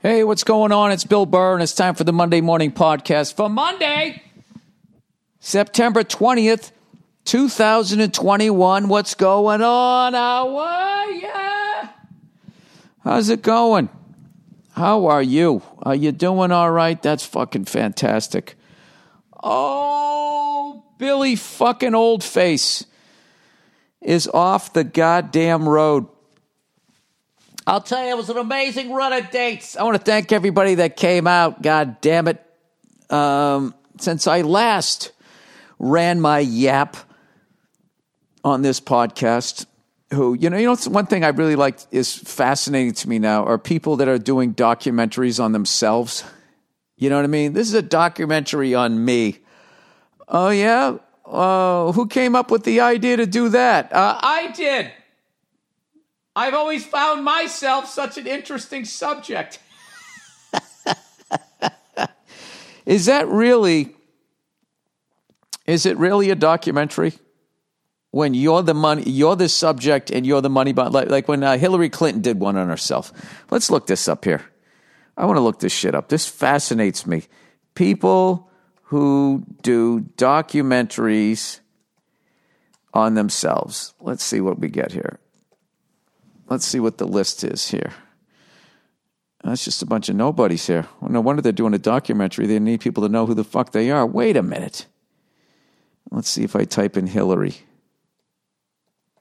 Hey, what's going on? It's Bill Burr, and it's time for the Monday Morning Podcast for Monday, September 20th, 2021. What's going on? How are ya? How's it going? How are you? Are you doing all right? That's fucking fantastic. Oh, Billy fucking Old Face is off the goddamn road. I'll tell you, it was an amazing run of dates. I want to thank everybody that came out. God damn it. Um, since I last ran my yap on this podcast, who, you know, you know, one thing I really like is fascinating to me now are people that are doing documentaries on themselves. You know what I mean? This is a documentary on me. Oh, yeah? Uh, who came up with the idea to do that? Uh, I did. I've always found myself such an interesting subject. is that really is it really a documentary? When you're the money you're the subject and you're the money like, like when uh, hillary clinton did one on herself. Let's look this up here. I want to look this shit up. This fascinates me. People who do documentaries on themselves. Let's see what we get here Let's see what the list is here. That's just a bunch of nobodies here. Well, no wonder they're doing a documentary. They need people to know who the fuck they are. Wait a minute. Let's see if I type in Hillary.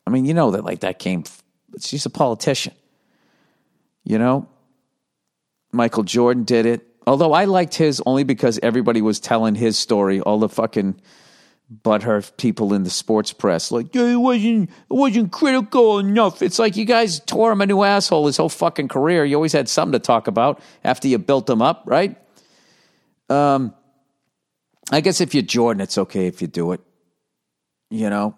I mean, you know that like that came. She's a politician. You know, Michael Jordan did it. Although I liked his only because everybody was telling his story. All the fucking but her people in the sports press like yeah, it wasn't it wasn't critical enough. It's like you guys tore him a new asshole his whole fucking career. You always had something to talk about after you built him up, right? Um, I guess if you're Jordan, it's okay if you do it. You know,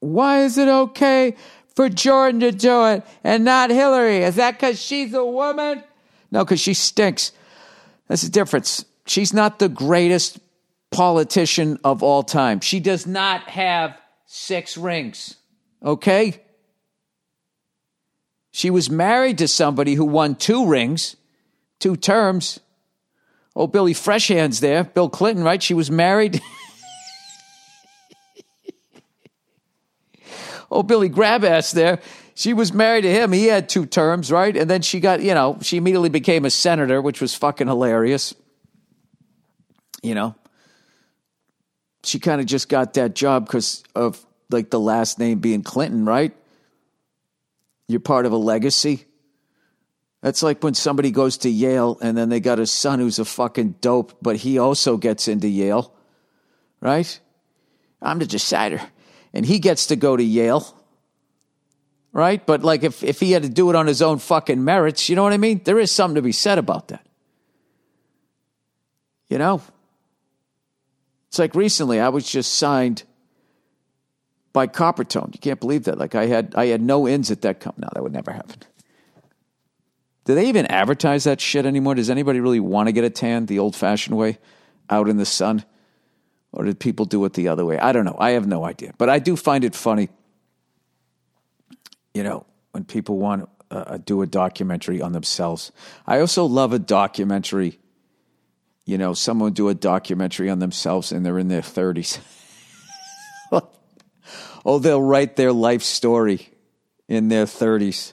why is it okay for Jordan to do it and not Hillary? Is that because she's a woman? No, because she stinks. That's the difference. She's not the greatest politician of all time. She does not have six rings. Okay? She was married to somebody who won two rings, two terms. Oh, Billy Freshhands there, Bill Clinton, right? She was married. oh, Billy Grabass there. She was married to him. He had two terms, right? And then she got, you know, she immediately became a senator, which was fucking hilarious. You know, she kind of just got that job because of like the last name being Clinton, right? You're part of a legacy. That's like when somebody goes to Yale and then they got a son who's a fucking dope, but he also gets into Yale, right? I'm the decider. And he gets to go to Yale, right? But like if, if he had to do it on his own fucking merits, you know what I mean? There is something to be said about that. You know? It's like recently I was just signed by Coppertone. You can't believe that. Like I had I had no ins at that company. No, that would never happen. Do they even advertise that shit anymore? Does anybody really want to get a tan the old fashioned way out in the sun? Or did people do it the other way? I don't know. I have no idea. But I do find it funny, you know, when people want to uh, do a documentary on themselves. I also love a documentary you know, someone do a documentary on themselves and they're in their 30s. oh, they'll write their life story in their 30s.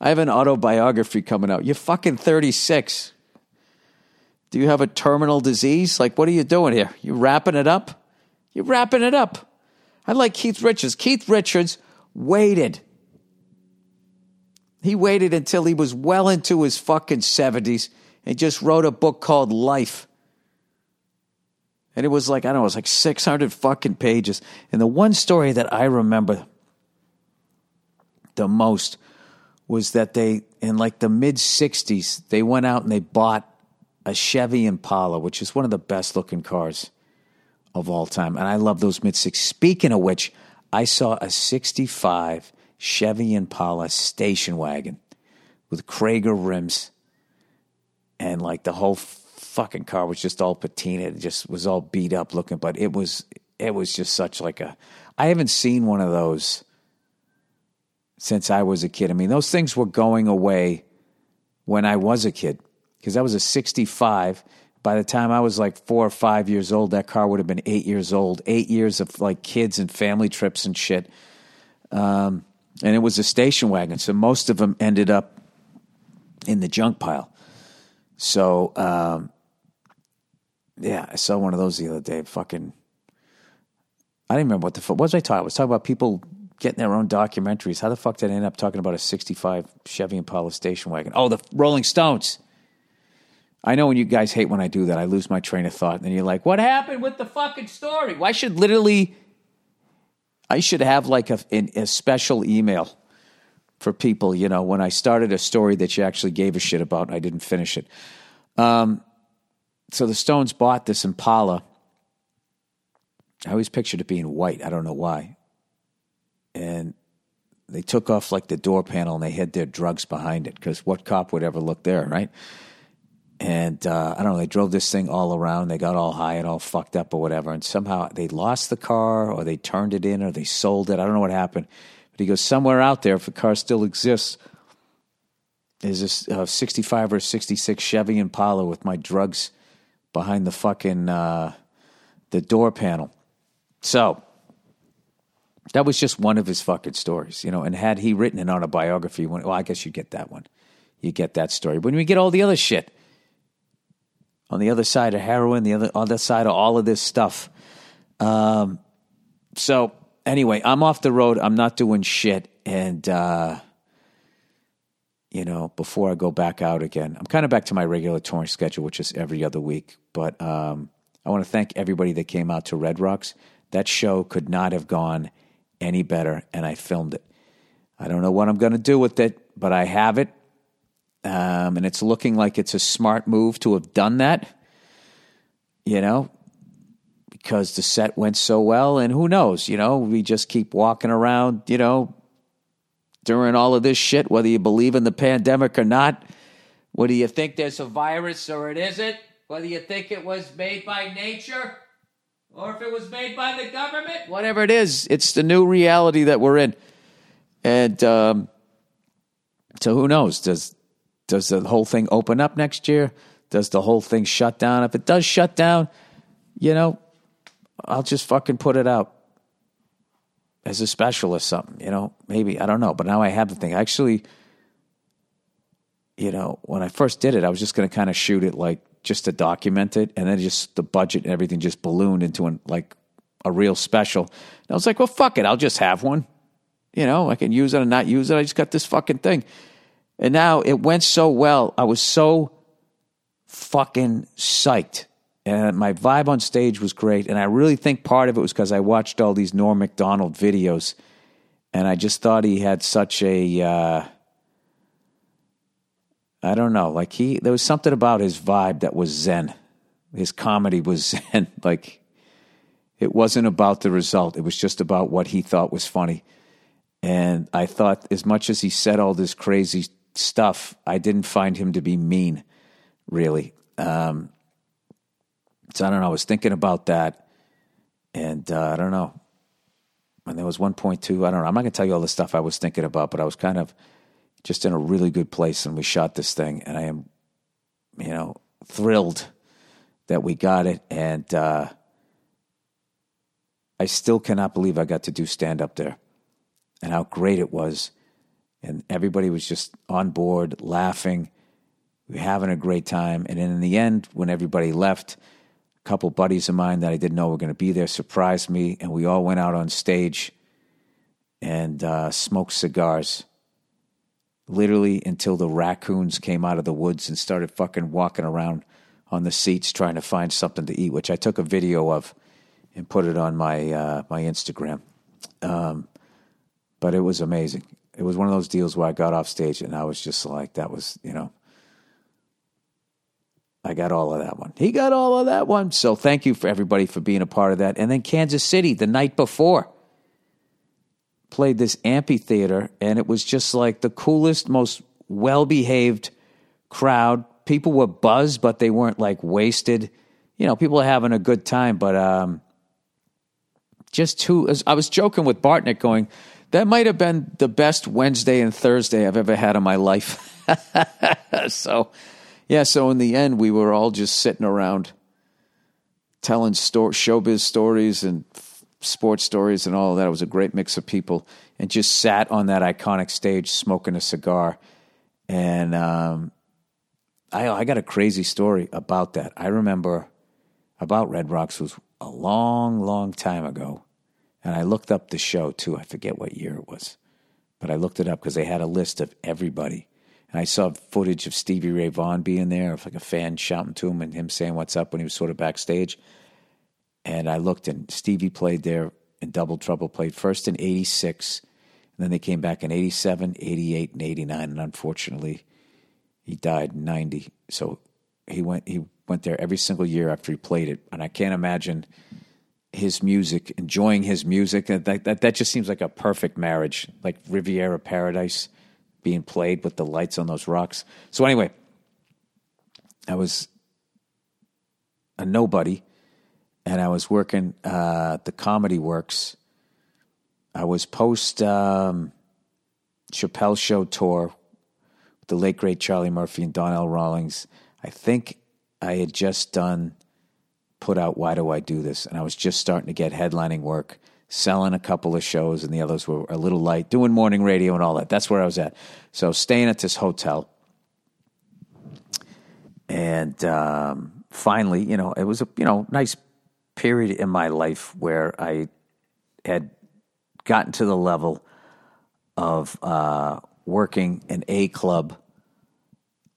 I have an autobiography coming out. You're fucking 36. Do you have a terminal disease? Like, what are you doing here? You wrapping it up? You're wrapping it up. I like Keith Richards. Keith Richards waited. He waited until he was well into his fucking 70s and just wrote a book called Life. And it was like, I don't know, it was like 600 fucking pages. And the one story that I remember the most was that they, in like the mid 60s, they went out and they bought a Chevy Impala, which is one of the best looking cars of all time. And I love those mid 60s. Speaking of which, I saw a 65 Chevy Impala station wagon with Cragar rims and like the whole fucking car was just all patina. It just was all beat up looking, but it was it was just such like a. I haven't seen one of those since I was a kid. I mean, those things were going away when I was a kid. because I was a 65. By the time I was like four or five years old, that car would have been eight years old. Eight years of like kids and family trips and shit. Um, and it was a station wagon, so most of them ended up in the junk pile. So, um, yeah, I saw one of those the other day. Fucking, I didn't remember what the fuck. What was I talking? I was talking about people getting their own documentaries. How the fuck did I end up talking about a '65 Chevy Impala station wagon? Oh, the Rolling Stones. I know when you guys hate when I do that, I lose my train of thought, and then you're like, "What happened with the fucking story?" Why should literally, I should have like a, a special email for people. You know, when I started a story that you actually gave a shit about, and I didn't finish it. Um, so the Stones bought this Impala. I always pictured it being white. I don't know why. And they took off like the door panel and they hid their drugs behind it because what cop would ever look there, right? And uh, I don't know, they drove this thing all around. They got all high and all fucked up or whatever. And somehow they lost the car or they turned it in or they sold it. I don't know what happened. But he goes, somewhere out there, if the car still exists, is this uh, 65 or 66 Chevy Impala with my drugs behind the fucking uh, the door panel. So that was just one of his fucking stories, you know. And had he written an autobiography, when, well, I guess you get that one, you get that story. When we get all the other shit on the other side of heroin, the other other side of all of this stuff. Um, so anyway, I'm off the road. I'm not doing shit, and uh, you know, before I go back out again. I'm kind of back to my regular touring schedule, which is every other week. But um, I want to thank everybody that came out to Red Rocks. That show could not have gone any better, and I filmed it. I don't know what I'm going to do with it, but I have it. Um, and it's looking like it's a smart move to have done that, you know, because the set went so well. And who knows, you know, we just keep walking around, you know, during all of this shit, whether you believe in the pandemic or not, whether you think there's a virus or it isn't, whether you think it was made by nature or if it was made by the government, whatever it is, it's the new reality that we're in. And um, so who knows? Does does the whole thing open up next year? Does the whole thing shut down? If it does shut down, you know, I'll just fucking put it out as a special or something, you know, maybe, I don't know. But now I have the thing. Actually, you know, when I first did it, I was just going to kind of shoot it like just to document it. And then just the budget and everything just ballooned into an, like a real special. And I was like, well, fuck it. I'll just have one. You know, I can use it and not use it. I just got this fucking thing. And now it went so well. I was so fucking psyched and my vibe on stage was great. And I really think part of it was because I watched all these Norm Macdonald videos, and I just thought he had such a uh, I don't know, like he there was something about his vibe that was zen. His comedy was zen, like it wasn't about the result. It was just about what he thought was funny. And I thought, as much as he said all this crazy stuff, I didn't find him to be mean, really. Um, so I don't know. I was thinking about that, and uh, I don't know. And there was 1.2. I don't know. I'm not going to tell you all the stuff I was thinking about, but I was kind of just in a really good place and we shot this thing, and I am, you know, thrilled that we got it, and uh, I still cannot believe I got to do stand up there, and how great it was, and everybody was just on board, laughing, we were having a great time, and in the end, when everybody left couple buddies of mine that I didn't know were going to be there surprised me, and we all went out on stage and uh, smoked cigars. Literally until the raccoons came out of the woods and started fucking walking around on the seats trying to find something to eat, which I took a video of and put it on my uh, my Instagram. Um, but it was amazing. It was one of those deals where I got off stage and I was just like, that was you know I got all of that one. He got all of that one. So thank you for everybody for being a part of that. And then Kansas City the night before played this amphitheater, and it was just like the coolest, most well behaved crowd. People were buzzed, but they weren't like wasted. You know, people are having a good time, but um, just too. I was joking with Bartnick, going, that might have been the best Wednesday and Thursday I've ever had in my life. so Yeah, so in the end, we were all just sitting around telling sto- showbiz stories and sports stories and all of that. It was a great mix of people and just sat on that iconic stage smoking a cigar. And um, I, I got a crazy story about that. I remember about Red Rocks was a long, long time ago. And I looked up the show too. I forget what year it was, but I looked it up because they had a list of everybody. I saw footage of Stevie Ray Vaughan being there, of like a fan shouting to him and him saying what's up when he was sort of backstage. And I looked, and Stevie played there, and Double Trouble played first in 86, and then they came back in 87, 88, and 89. And unfortunately, he died in 90. So he went, he went there every single year after he played it. And I can't imagine his music, enjoying his music. That, that, that just seems like a perfect marriage, like Riviera Paradise being played with the lights on those rocks. So, anyway, I was a nobody and I was working uh, the Comedy Works. I was post um, Chappelle Show tour with the late great Charlie Murphy and Donnell Rawlings. I think I had just done put out Why Do I Do This, and I was just starting to get headlining work, selling a couple of shows, and the others were a little light, doing morning radio and all that. That's where I was at. So staying at this hotel, and um, finally, you know, it was a you know nice period in my life where I had gotten to the level of uh, working an A club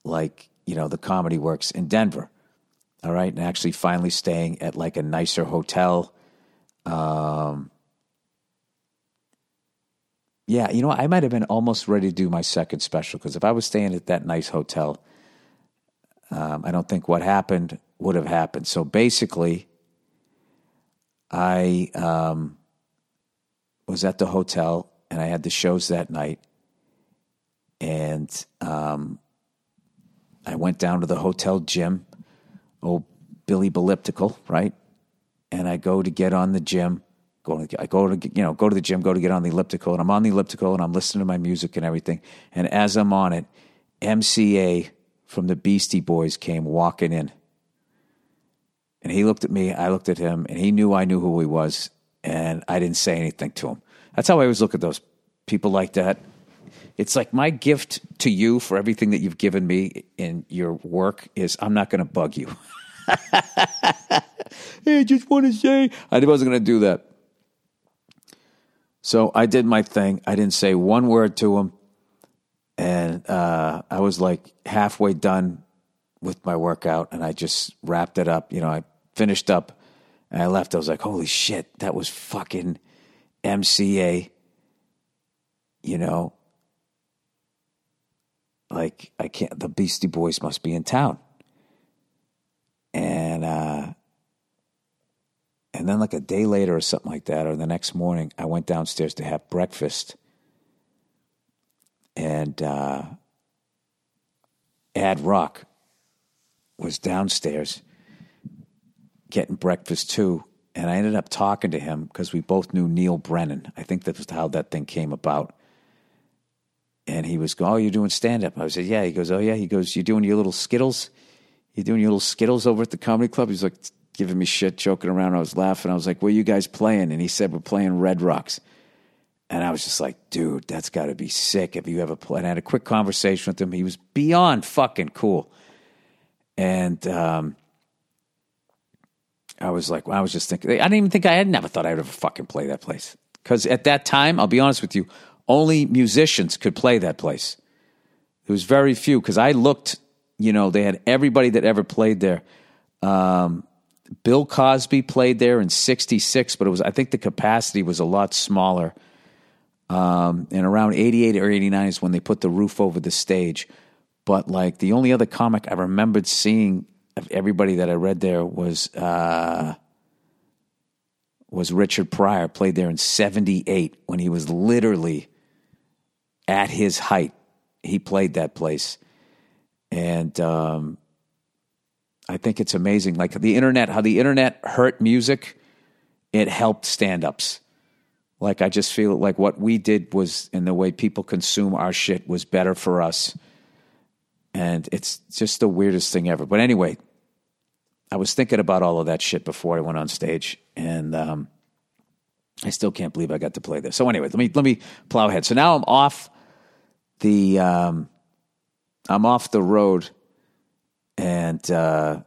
like, you know, the Comedy Works in Denver. All right. And actually finally staying at like a nicer hotel. Um, yeah, you know, I might have been almost ready to do my second special because if I was staying at that nice hotel, um, I don't think what happened would have happened. So basically, I um, was at the hotel and I had the shows that night. And um, I went down to the hotel gym, old Billy Belliptical, right? And I go to get on the gym. Go to, I go to you know go to the gym, go to get on the elliptical, and I'm on the elliptical and I'm listening to my music and everything. And as I'm on it, MCA from the Beastie Boys came walking in. And he looked at me, I looked at him, and he knew I knew who he was, and I didn't say anything to him. That's how I always look at those people like that. It's like my gift to you for everything that you've given me in your work is I'm not going to bug you. hey, I just want to say, I wasn't going to do that. So I did my thing. I didn't say one word to him. And uh, I was like halfway done with my workout and I just wrapped it up. You know, I finished up and I left. I was like, holy shit, that was fucking MCA. You know, like I can't, the Beastie Boys must be in town. And, uh, and then like a day later or something like that, or the next morning, I went downstairs to have breakfast. And, uh, Ad Rock was downstairs getting breakfast too. And I ended up talking to him because we both knew Neal Brennan. I think that's how that thing came about. And he was going, Oh, you're doing stand up? I said, Yeah. He goes, Oh, yeah. He goes, You're doing your little Skittles? You're doing your little Skittles over at the comedy club? He's like giving me shit, joking around. I was laughing. I was like, Where you guys playing? And he said, We're playing Red Rocks. And I was just like, Dude, that's got to be sick if you ever play. And I had a quick conversation with him. He was beyond fucking cool. And, um, I was like, well, I was just thinking, I didn't even think I had never thought I'd ever fucking play that place. Because at that time, I'll be honest with you, only musicians could play that place. There was very few because I looked, you know, they had everybody that ever played there. Um, Bill Cosby played there in '66, but it was I think the capacity was a lot smaller. Um, and around '88 or '89 is when they put the roof over the stage. But like the only other comic I remembered seeing of everybody that I read there was uh, was Richard Pryor. Played there in '78 when he was literally at his height. He played that place, and um, I think it's amazing. Like the internet, how the internet hurt music, it helped stand-ups. Like I just feel like what we did was, in the way people consume our shit, was better for us And it's just the weirdest thing ever. But anyway, I was thinking about all of that shit before I went on stage, and um, I still can't believe I got to play this. So anyway, let me let me plow ahead. So now I'm off the um, I'm off the road, and uh,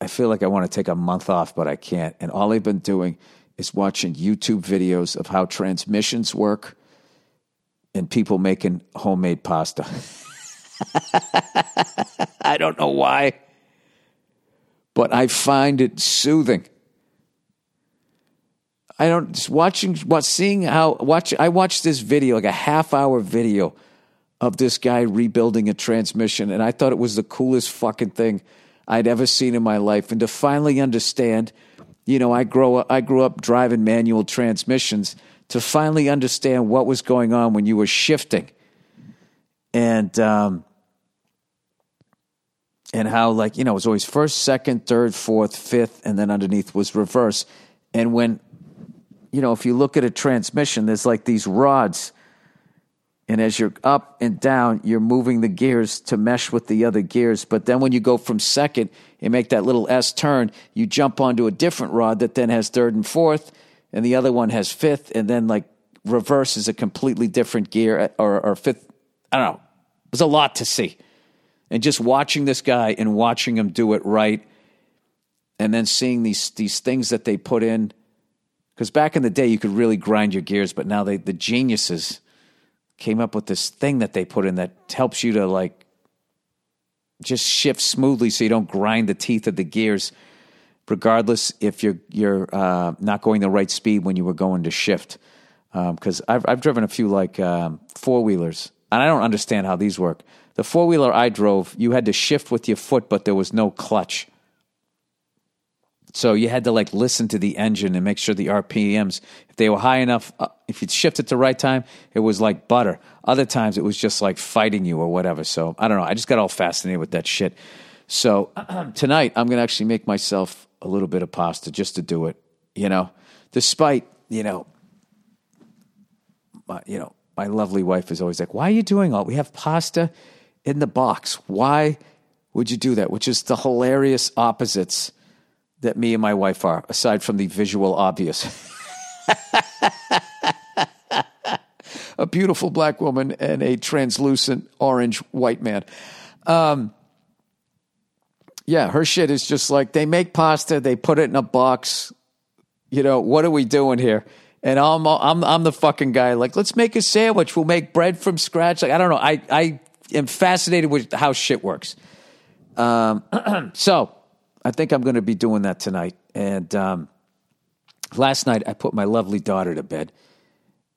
I feel like I want to take a month off, but I can't. And all I've been doing is watching YouTube videos of how transmissions work and people making homemade pasta. I don't know why, but I find it soothing. I don't just watching what seeing how watch I watched this video like a half hour video of this guy rebuilding a transmission and I thought it was the coolest fucking thing I'd ever seen in my life and to finally understand you know I grow up, I grew up driving manual transmissions to finally understand what was going on when you were shifting and um and how like you know it was always first second third fourth fifth and then underneath was reverse and when you know, if you look at a transmission, there's like these rods. And as you're up and down, you're moving the gears to mesh with the other gears. But then when you go from second and make that little S turn, you jump onto a different rod that then has third and fourth, and the other one has fifth, and then like reverse is a completely different gear uh, or, or fifth. I don't know. There's a lot to see. And just watching this guy and watching him do it right, and then seeing these these things that they put in because back in the day, you could really grind your gears, but now they, the geniuses came up with this thing that they put in that helps you to like just shift smoothly so you don't grind the teeth of the gears, regardless if you're you're uh, not going the right speed when you were going to shift. Because um, I've I've driven a few like um, four wheelers, and I don't understand how these work. The four wheeler I drove, you had to shift with your foot, but there was no clutch. So you had to like listen to the engine and make sure the RPMs, if they were high enough, uh, if you shift it the right time, it was like butter. Other times it was just like fighting you or whatever. So I don't know. I just got all fascinated with that shit. So tonight I'm going to actually make myself a little bit of pasta just to do it, you know, despite, you know, my, you know, my lovely wife is always like, why are you doing all, we have pasta in the box. Why would you do that? Which is the hilarious opposites that me and my wife are, aside from the visual obvious. a beautiful black woman and a translucent orange white man. Um, yeah, her shit is just like they make pasta, they put it in a box. You know, what are we doing here? And I'm I'm I'm the fucking guy. Like, let's make a sandwich. We'll make bread from scratch. Like, I don't know. I I am fascinated with how shit works. Um, so I think I'm going to be doing that tonight. And um, last night I put my lovely daughter to bed,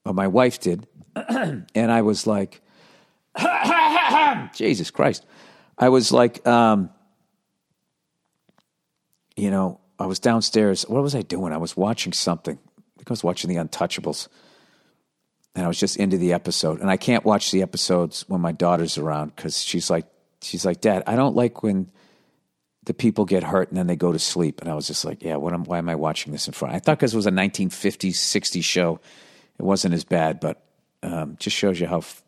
or my wife did, and I was like, Jesus Christ. I was like, um, you know, I was downstairs. What was I doing? I was watching something. I think I was watching The Untouchables. And I was just into the episode. And I can't watch the episodes when my daughter's around because she's like, she's like, Dad, I don't like when the people get hurt and then they go to sleep. And I was just like, yeah, what am, why am I watching this in front? I thought because it was a 1950s, 60s show, it wasn't as bad, but um, just shows you how f-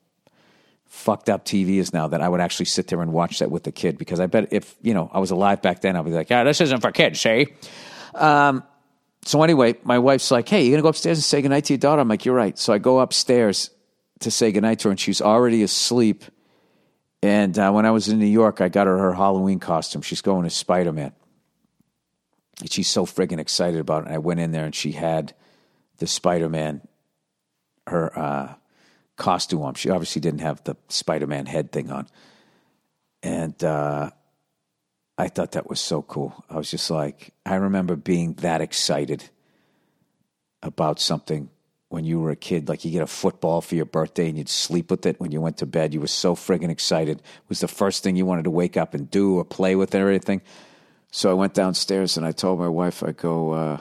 fucked up TV is now that I would actually sit there and watch that with the kid because I bet if, you know, I was alive back then, I'd be like, yeah, this isn't for kids, see? Um, so anyway, my wife's like, hey, you're going to go upstairs and say goodnight to your daughter? I'm like, you're right. So I go upstairs to say goodnight to her and she's already asleep – and uh, when I was in New York, I got her her Halloween costume. She's going as Spider Man. She's so friggin' excited about it. And I went in there and she had the Spider Man, her uh, costume on. She obviously didn't have the Spider Man head thing on. And uh, I thought that was so cool. I was just like, I remember being that excited about something when you were a kid, like you get a football for your birthday and you'd sleep with it when you went to bed. You were so friggin' excited. It was the first thing you wanted to wake up and do or play with or anything. So I went downstairs and I told my wife, I go, uh,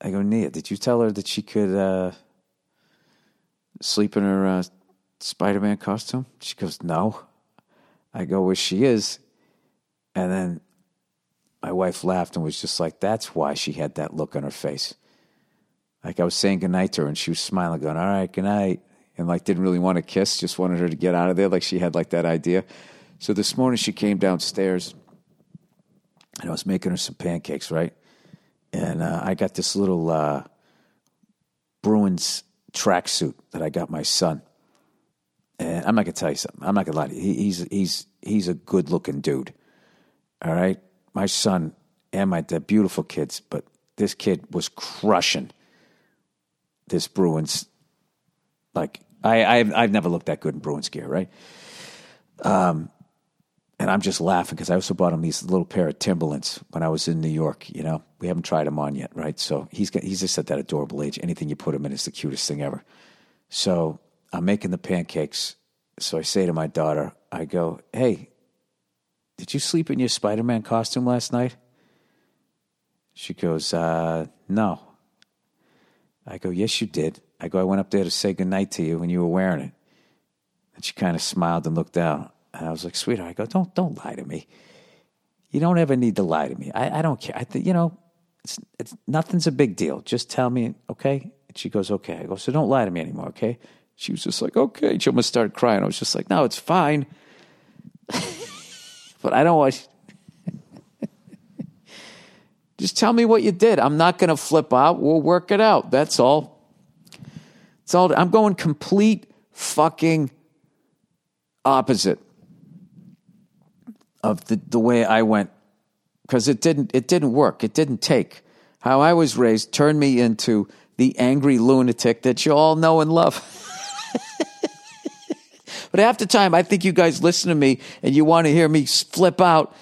I go, Nia, did you tell her that she could uh, sleep in her uh, Spider Man costume? She goes, No. I go, Well, she is. And then my wife laughed and was just like, That's why she had that look on her face. Like I was saying goodnight to her and she was smiling, going, All right, good night. and like didn't really want to kiss, just wanted her to get out of there. Like she had like that idea. So this morning she came downstairs and I was making her some pancakes, right? And uh, I got this little uh, Bruins tracksuit that I got my son. And I'm not gonna tell you something. I'm not gonna lie to you. He, he's he's he's a good looking dude. All right, my son and my they're beautiful kids, but this kid was crushing this Bruins. Like I I've, I've never looked that good in Bruins gear, right? Um, and I'm just laughing because I also bought him these little pair of Timberlands when I was in New York. You know, we haven't tried them on yet, right? So he's got, he's just at that adorable age. Anything you put him in is the cutest thing ever. So I'm making the pancakes. So I say to my daughter, I go, "Hey, did you sleep in your Spider-Man costume last night?" She goes, uh, "No." I go, "Yes, you did." I go, "I went up there to say goodnight to you when you were wearing it." And she kind of smiled and looked down. And I was like, sweetheart, I go, don't don't lie to me. You don't ever need to lie to me. I, I don't care. I th- you know, it's it's nothing's a big deal. Just tell me, okay? And she goes, okay. I go, so don't lie to me anymore, okay? She was just like, okay. She almost started crying. I was just like, no, it's fine. but I don't want. Just tell me what you did. I'm not going to flip out. We'll work it out. That's all. It's all. I'm going complete fucking opposite of the, the way I went because it didn't it didn't work. It didn't take. How I was raised turned me into the angry lunatic that you all know and love. but the time, I think you guys listen to me and you want to hear me flip out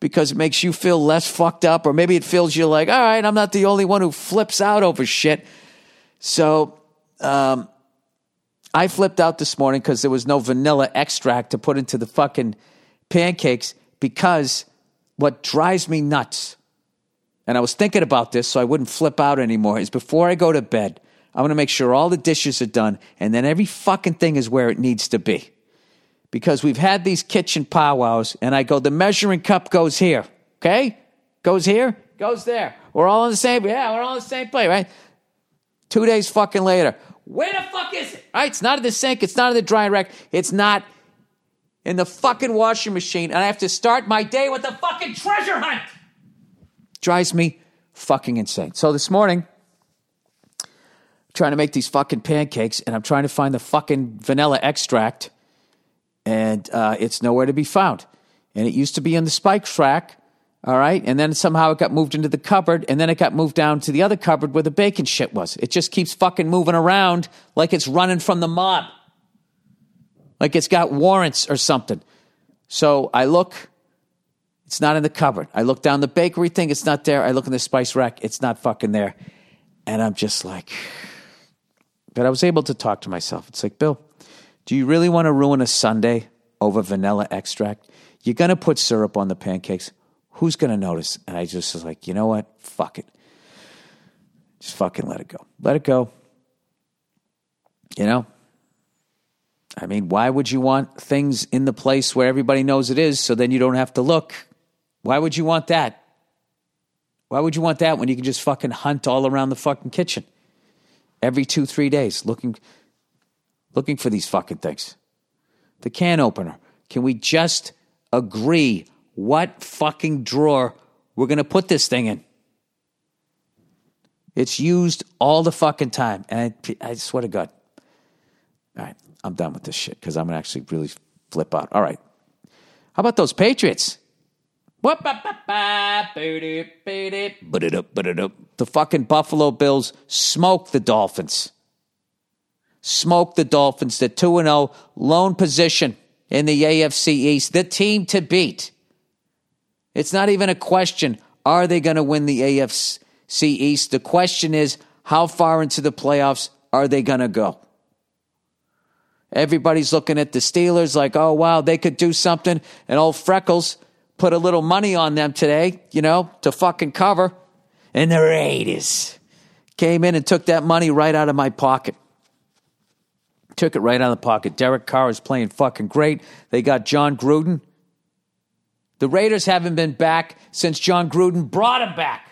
because it makes you feel less fucked up, or maybe it feels you like, all right, I'm not the only one who flips out over shit. So, um, I flipped out this morning because there was no vanilla extract to put into the fucking pancakes because what drives me nuts, and I was thinking about this so I wouldn't flip out anymore, is before I go to bed, I'm to make sure all the dishes are done and then every fucking thing is where it needs to be. Because we've had these kitchen powwows and I go, the measuring cup goes here, okay? Goes here, goes there. We're all on the same, yeah, we're all on the same plate, right? Two days fucking later, where the fuck is it? Right? It's not in the sink. It's not in the drying rack. It's not in the fucking washing machine. And I have to start my day with a fucking treasure hunt. Drives me fucking insane. So this morning, I'm trying to make these fucking pancakes and I'm trying to find the fucking vanilla extract and uh, it's nowhere to be found. And it used to be in the spike rack all right. And then somehow it got moved into the cupboard and then it got moved down to the other cupboard where the bacon shit was. It just keeps fucking moving around like it's running from the mob. Like it's got warrants or something. So I look, it's not in the cupboard. I look down the bakery thing, it's not there. I look in the spice rack, it's not fucking there. And I'm just like, but I was able to talk to myself. It's like, Bill, do you really want to ruin a Sunday over vanilla extract? You're going to put syrup on the pancakes. Who's going to notice? And I just was like, you know what? Fuck it. Just fucking let it go. Let it go. You know? I mean, why would you want things in the place where everybody knows it is so then you don't have to look? Why would you want that? Why would you want that when you can just fucking hunt all around the fucking kitchen every two, three days looking, looking for these fucking things? The can opener. Can we just agree what fucking drawer we're going to put this thing in. It's used all the fucking time. And I, I swear to God. All right, I'm done with this shit because I'm going to actually really flip out. All right. How about those Patriots? The fucking Buffalo Bills smoke the Dolphins. Smoke the Dolphins. The 2 0 lone position in the AFC East. The team to beat. It's not even a question are they going to win the AFC East? The question is how far into the playoffs are they going to go? Everybody's looking at the Steelers like, oh, wow, they could do something. And old Freckles put a little money on them today, you know, to fucking cover. And the Raiders came in and took that money right out of my pocket. Took it right out of the pocket. Derek Carr is playing fucking great. They got Jon Gruden. The Raiders haven't been back since Jon Gruden brought him back.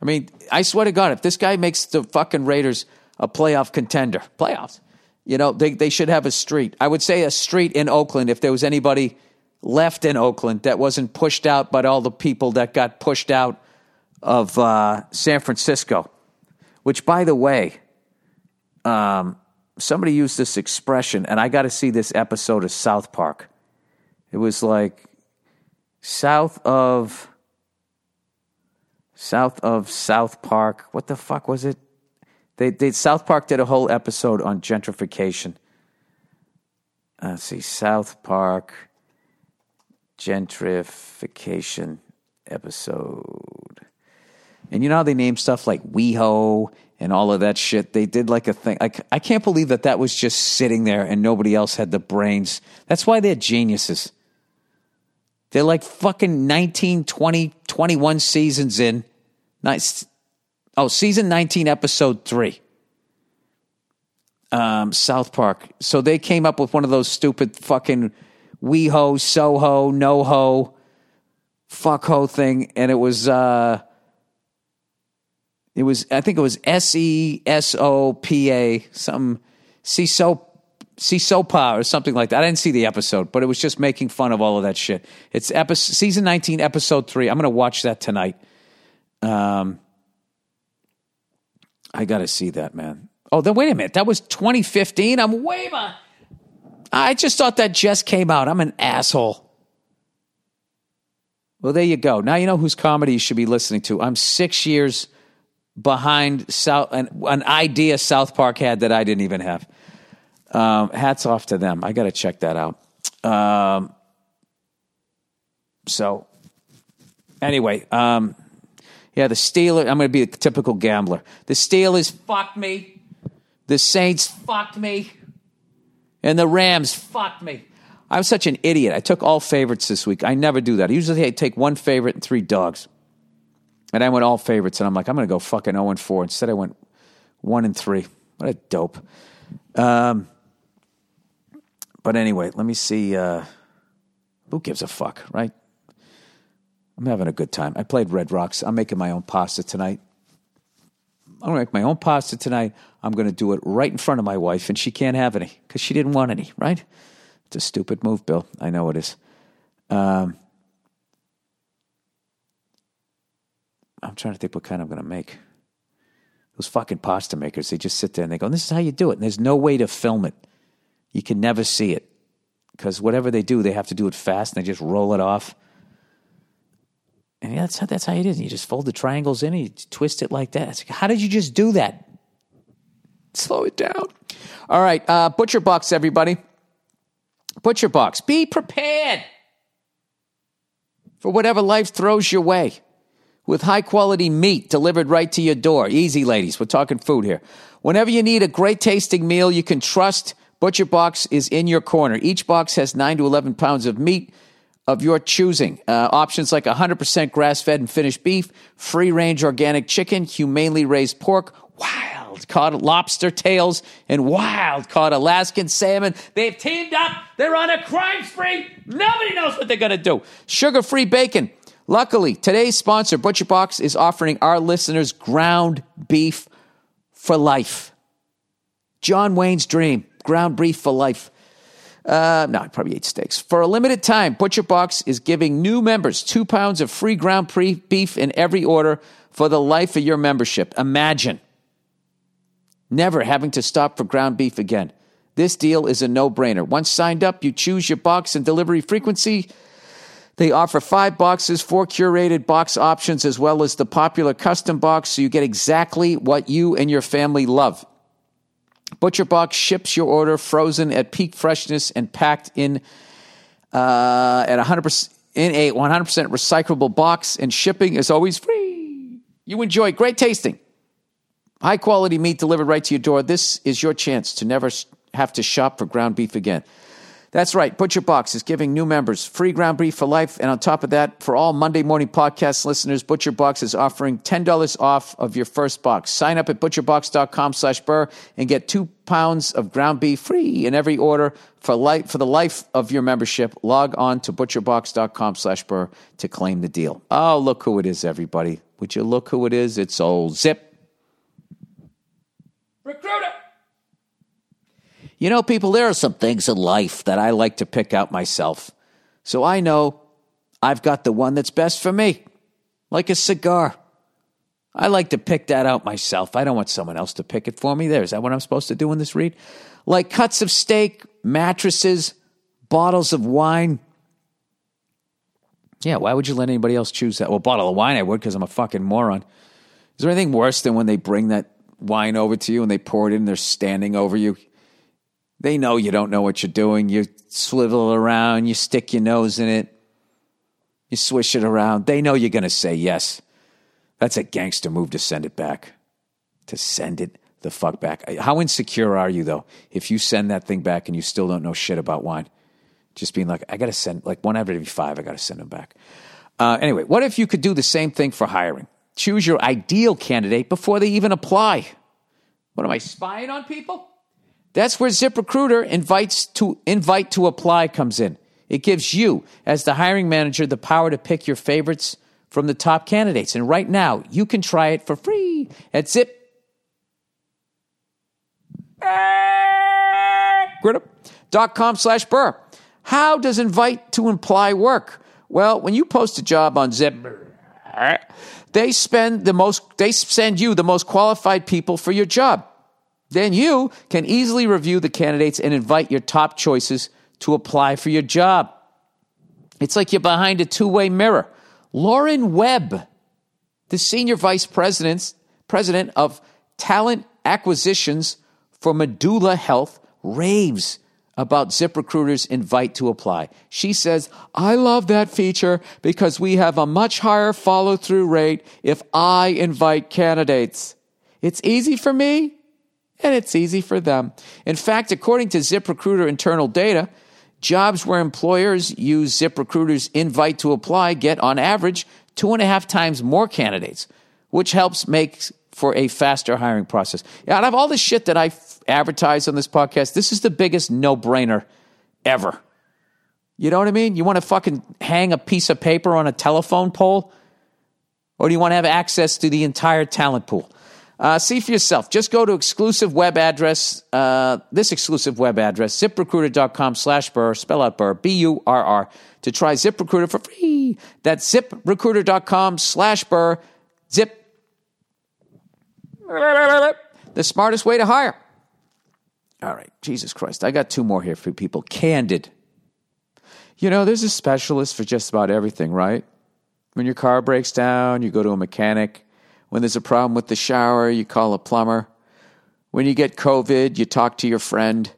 I mean, I swear to God, if this guy makes the fucking Raiders a playoff contender, playoffs, you know, they, they should have a street. I would say a street in Oakland if there was anybody left in Oakland that wasn't pushed out by all the people that got pushed out of uh, San Francisco. Which, by the way, um, somebody used this expression, and I got to see this episode of South Park. It was like south of south of South Park. What the fuck was it? They, they South Park did a whole episode on gentrification. Let's see, South Park gentrification episode. And you know how they name stuff like WeHo and all of that shit? They did like a thing. I, I can't believe that that was just sitting there and nobody else had the brains. That's why they're geniuses. They're like fucking 19, 20, 21 seasons in. Nice. Oh, season 19, episode three. Um, South Park. So they came up with one of those stupid fucking WeHo, Soho, NoHo, fuckho thing. And it was, uh, it was, I think it was S E S O P A, something, CISO, CISOPA or something like that. I didn't see the episode, but it was just making fun of all of that shit. It's episode, season 19, episode three. I'm going to watch that tonight. Um, I got to see that, man. Oh, then wait a minute. That was 2015. I'm way behind. I just thought that just came out. I'm an asshole. Well, there you go. Now you know whose comedy you should be listening to. I'm six years behind South, an, an idea South Park had that I didn't even have. Um, hats off to them. I got to check that out. Um, so, anyway, um, yeah, the Steelers. I'm going to be a typical gambler. The Steelers fucked me. The Saints fucked me. And the Rams fucked me. I'm such an idiot. I took all favorites this week. I never do that. Usually I take one favorite and three dogs. And I went all favorites, and I'm like, I'm going to go fucking 0 and 4. Instead, I went 1 and 3. What a dope. Um, but anyway, let me see. Uh, who gives a fuck, right? I'm having a good time. I played Red Rocks. I'm making my own pasta tonight. I'm going to make my own pasta tonight. I'm going to do it right in front of my wife, and she can't have any because she didn't want any, right? It's a stupid move, Bill. I know it is. Um, I'm trying to think what kind I'm going to make. Those fucking pasta makers, they just sit there and they go, This is how you do it. And there's no way to film it. You can never see it because whatever they do, they have to do it fast and they just roll it off. And yeah, that's how, that's how it. You just fold the triangles in and you twist it like that. Like, how did you just do that? Slow it down. All right, uh, Butcher Box, everybody. Butcher Box. Be prepared for whatever life throws your way with high quality meat delivered right to your door. Easy, ladies. We're talking food here. Whenever you need a great tasting meal you can trust, Butcher Box is in your corner. Each box has 9 to 11 pounds of meat of your choosing. Uh, options like 100% grass fed and finished beef, free range organic chicken, humanely raised pork, wild caught lobster tails, and wild caught Alaskan salmon. They've teamed up. They're on a crime spree. Nobody knows what they're going to do. Sugar free bacon Luckily, today's sponsor, Butcher Box, is offering our listeners ground beef for life. John Wayne's dream, ground beef for life. Uh, no, I probably ate steaks. For a limited time, Butcher Box is giving new members two pounds of free ground beef in every order for the life of your membership. Imagine never having to stop for ground beef again. This deal is a no brainer. Once signed up, you choose your box and delivery frequency they offer five boxes, four curated box options, as well as the popular custom box, so you get exactly what you and your family love. Butcher Box ships your order frozen at peak freshness and packed in uh, at 100% in a 100% recyclable box, and shipping is always free. You enjoy great tasting, high quality meat delivered right to your door. This is your chance to never have to shop for ground beef again. That's right. Butcher Box is giving new members free ground beef for life. And on top of that, for all Monday morning podcast listeners, Butcher Box is offering $10 off of your first box. Sign up at butcherbox.com slash burr and get two pounds of ground beef free in every order for life, for the life of your membership. Log on to butcherbox.com slash burr to claim the deal. Oh, look who it is, everybody. Would you look who it is? It's old Zip. Recruiter! You know, people, there are some things in life that I like to pick out myself. So I know I've got the one that's best for me, like a cigar. I like to pick that out myself. I don't want someone else to pick it for me. There, is that what I'm supposed to do in this read? Like cuts of steak, mattresses, bottles of wine. Yeah, why would you let anybody else choose that? Well, bottle of wine I would because I'm a fucking moron. Is there anything worse than when they bring that wine over to you and they pour it in and they're standing over you? They know you don't know what you're doing. You swivel around, you stick your nose in it, you swish it around. They know you're going to say yes. That's a gangster move to send it back. To send it the fuck back. How insecure are you, though, if you send that thing back and you still don't know shit about wine? Just being like, I got to send, like one out of every five, I got to send them back. Uh, anyway, what if you could do the same thing for hiring? Choose your ideal candidate before they even apply. What am I spying on people? That's where ZipRecruiter invites to invite to apply comes in. It gives you, as the hiring manager, the power to pick your favorites from the top candidates. And right now, you can try it for free at zip.com slash burr. How does invite to apply work? Well, when you post a job on Zip, they spend the most, they send you the most qualified people for your job. Then you can easily review the candidates and invite your top choices to apply for your job. It's like you're behind a two way mirror. Lauren Webb, the senior vice president, president of talent acquisitions for Medulla Health, raves about ZipRecruiter's invite to apply. She says, I love that feature because we have a much higher follow through rate if I invite candidates. It's easy for me and it's easy for them. In fact, according to ZipRecruiter internal data, jobs where employers use ZipRecruiter's invite to apply get, on average, two and a half times more candidates, which helps make for a faster hiring process. Out of all the shit that I advertise on this podcast, this is the biggest no brainer ever. You know what I mean? You want to fucking hang a piece of paper on a telephone pole? Or do you want to have access to the entire talent pool? Uh, see for yourself. Just go to exclusive web address, uh, this exclusive web address, ziprecruiter.com slash burr, spell out burr, B-U-R-R, to try ZipRecruiter for free. That's ziprecruiter.com slash burr, zip. The smartest way to hire. All right, Jesus Christ. I got two more here for people. Candid. You know, there's a specialist for just about everything, right? When your car breaks down, you go to a mechanic. When there's a problem with the shower, you call a plumber. When you get COVID, you talk to your friend.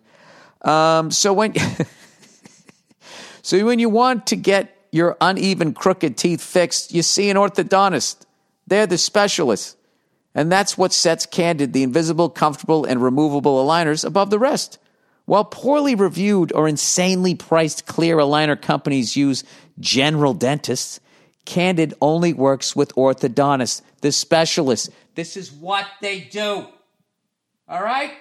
Um, so when so when you want to get your uneven, crooked teeth fixed, you see an orthodontist. They're the specialists. And that's what sets Candid, the invisible, comfortable, and removable aligners, above the rest. While poorly reviewed or insanely priced clear aligner companies use general dentists, Candid only works with orthodontists, the specialists. This is what they do. All right?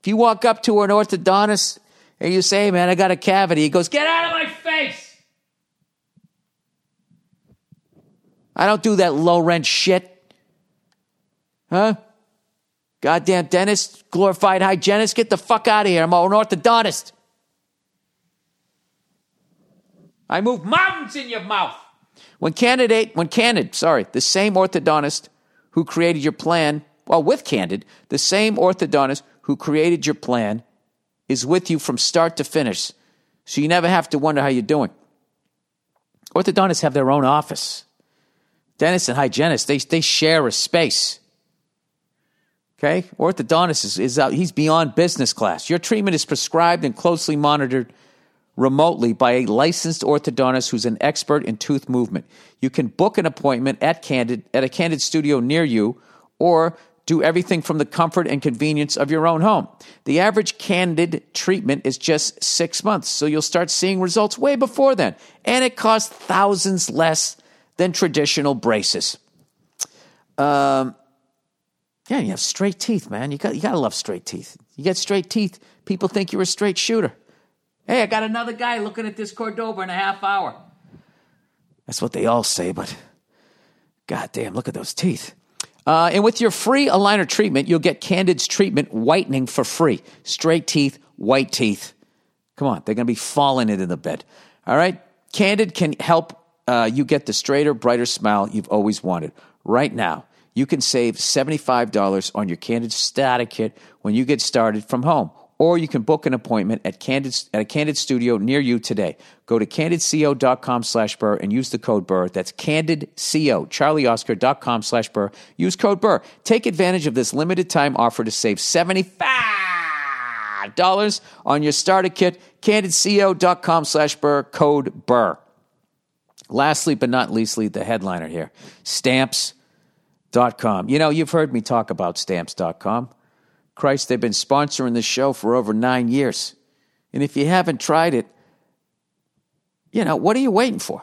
If you walk up to an orthodontist and you say, man, I got a cavity, he goes, Get out of my face. I don't do that low rent shit. Huh? Goddamn dentist, glorified hygienist, get the fuck out of here. I'm an orthodontist. I move mountains in your mouth. When candidate, when Candid, sorry, the same orthodontist who created your plan, well, with Candid, the same orthodontist who created your plan is with you from start to finish. So you never have to wonder how you're doing. Orthodontists have their own office. Dentists and hygienists, they, they share a space. Okay? Orthodontist is, is out, he's beyond business class. Your treatment is prescribed and closely monitored remotely by a licensed orthodontist who's an expert in tooth movement. You can book an appointment at Candid at a Candid studio near you or do everything from the comfort and convenience of your own home. The average candid treatment is just six months, so you'll start seeing results way before then. And it costs thousands less than traditional braces. Um, yeah, you have straight teeth, man. You got you got to love straight teeth. You get straight teeth, people think you're a straight shooter. Hey, I got another guy looking at this Cordoba in a half hour. That's what they all say, but goddamn, look at those teeth. Uh, and with your free aligner treatment, you'll get Candid's treatment whitening for free. Straight teeth, white teeth. Come on, they're going to be falling into the bed. All right? Candid can help uh, you get the straighter, brighter smile you've always wanted. Right now, you can save $75 on your Candid Starter Kit when you get started from home. Or you can book an appointment at, Candid, at a Candid studio near you today. Go to candidco.com slash burr and use the code burr. That's candidco, charlieoscar.com slash burr. Use code burr. Take advantage of this limited time offer to save $75 on your starter kit. candidco.com slash burr, code burr. Lastly, but not leastly, the headliner here stamps.com. You know, you've heard me talk about stamps.com. Christ, they've been sponsoring this show for over nine years. And if you haven't tried it, you know, what are you waiting for?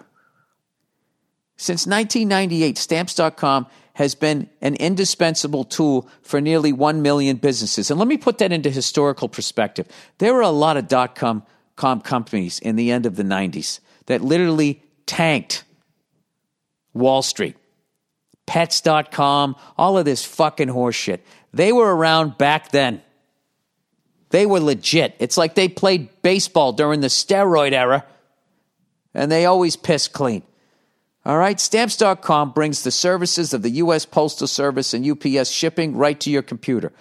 Since 1998, stamps.com has been an indispensable tool for nearly 1 million businesses. And let me put that into historical perspective. There were a lot of dot com, com companies in the end of the 90s that literally tanked Wall Street. Pets.com, all of this fucking horseshit. They were around back then. They were legit. It's like they played baseball during the steroid era and they always piss clean. All right, stamps.com brings the services of the U.S. Postal Service and UPS shipping right to your computer.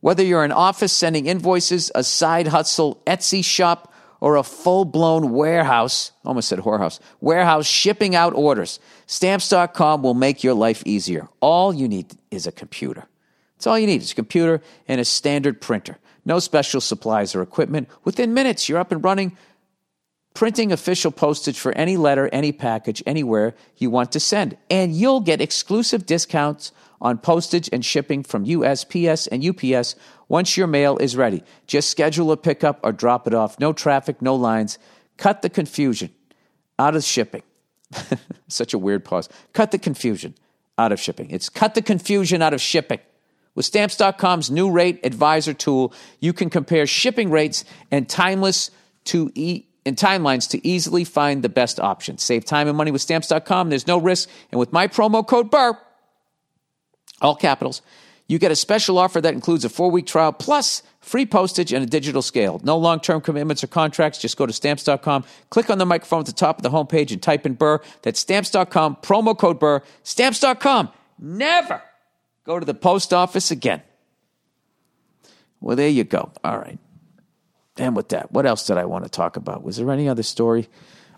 Whether you're an office sending invoices, a side hustle Etsy shop, or a full blown warehouse, almost said whorehouse, warehouse shipping out orders, stamps.com will make your life easier. All you need is a computer. That's all you need is a computer and a standard printer. No special supplies or equipment. Within minutes, you're up and running, printing official postage for any letter, any package, anywhere you want to send. And you'll get exclusive discounts on postage and shipping from USPS and UPS once your mail is ready. Just schedule a pickup or drop it off. No traffic, no lines. Cut the confusion out of shipping. Such a weird pause. Cut the confusion out of shipping. It's cut the confusion out of shipping. With stamps.com's new rate advisor tool, you can compare shipping rates and timeless to e- and timelines to easily find the best option. Save time and money with stamps.com. There's no risk. And with my promo code BURR, all capitals, you get a special offer that includes a four week trial plus free postage and a digital scale. No long term commitments or contracts. Just go to stamps.com, click on the microphone at the top of the homepage, and type in BURR. That's stamps.com, promo code BURR. Stamps.com. Never go to the post office again. Well, there you go. All right. And with that, what else did I want to talk about? Was there any other story?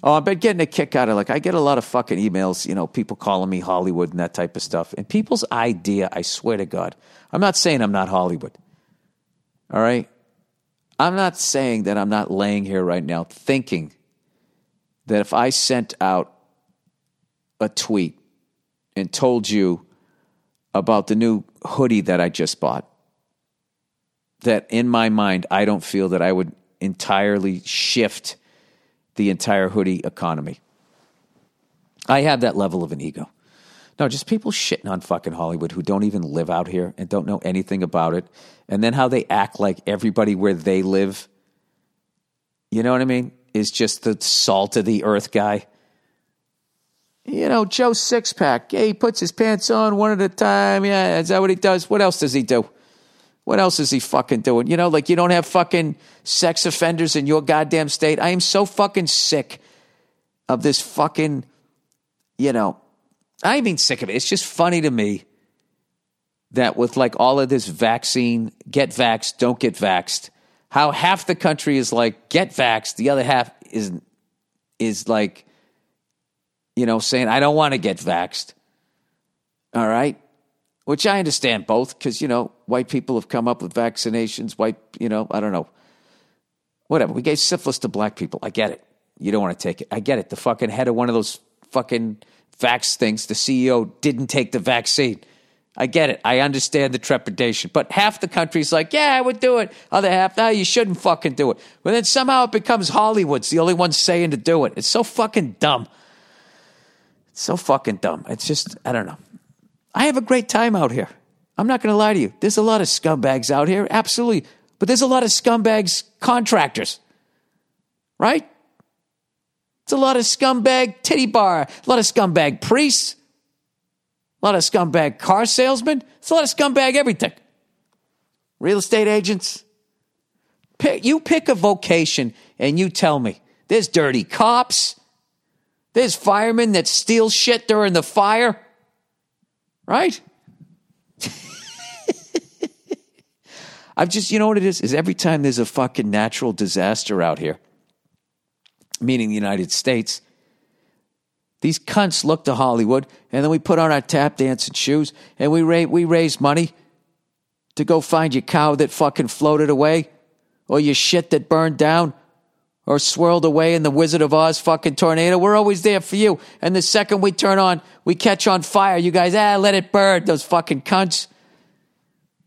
Oh, I've been getting a kick out of like I get a lot of fucking emails, you know, people calling me Hollywood and that type of stuff. And people's idea, I swear to God, I'm not saying I'm not Hollywood. All right? I'm not saying that I'm not laying here right now thinking that if I sent out a tweet and told you about the new hoodie that I just bought, that in my mind, I don't feel that I would entirely shift the entire hoodie economy. I have that level of an ego. No, just people shitting on fucking Hollywood who don't even live out here and don't know anything about it. And then how they act like everybody where they live, you know what I mean, is just the salt of the earth guy. You know, Joe Sixpack, yeah, he puts his pants on one at a time. Yeah, is that what he does? What else does he do? What else is he fucking doing? You know, like you don't have fucking sex offenders in your goddamn state. I am so fucking sick of this fucking, you know, I mean sick of it. It's just funny to me that with like all of this vaccine, get vaxxed, don't get vaxxed, how half the country is like, get vaxxed, the other half is is like you know, saying, I don't want to get vaxxed. All right. Which I understand both because, you know, white people have come up with vaccinations. White, you know, I don't know. Whatever. We gave syphilis to black people. I get it. You don't want to take it. I get it. The fucking head of one of those fucking vax things, the CEO didn't take the vaccine. I get it. I understand the trepidation. But half the country's like, yeah, I would do it. Other half, no, you shouldn't fucking do it. But then somehow it becomes Hollywood's the only one saying to do it. It's so fucking dumb. So fucking dumb. It's just, I don't know. I have a great time out here. I'm not going to lie to you. There's a lot of scumbags out here, absolutely. But there's a lot of scumbags contractors, right? It's a lot of scumbag titty bar, a lot of scumbag priests, a lot of scumbag car salesmen. It's a lot of scumbag everything. Real estate agents. Pick, you pick a vocation and you tell me. There's dirty cops. There's firemen that steal shit during the fire. Right? I've just, you know what it is? Is every time there's a fucking natural disaster out here, meaning the United States, these cunts look to Hollywood, and then we put on our tap dancing shoes and we, ra- we raise money to go find your cow that fucking floated away, or your shit that burned down, or swirled away in the Wizard of Oz fucking tornado. We're always there for you. And the second we turn on, we catch on fire. You guys, ah, let it burn, those fucking cunts.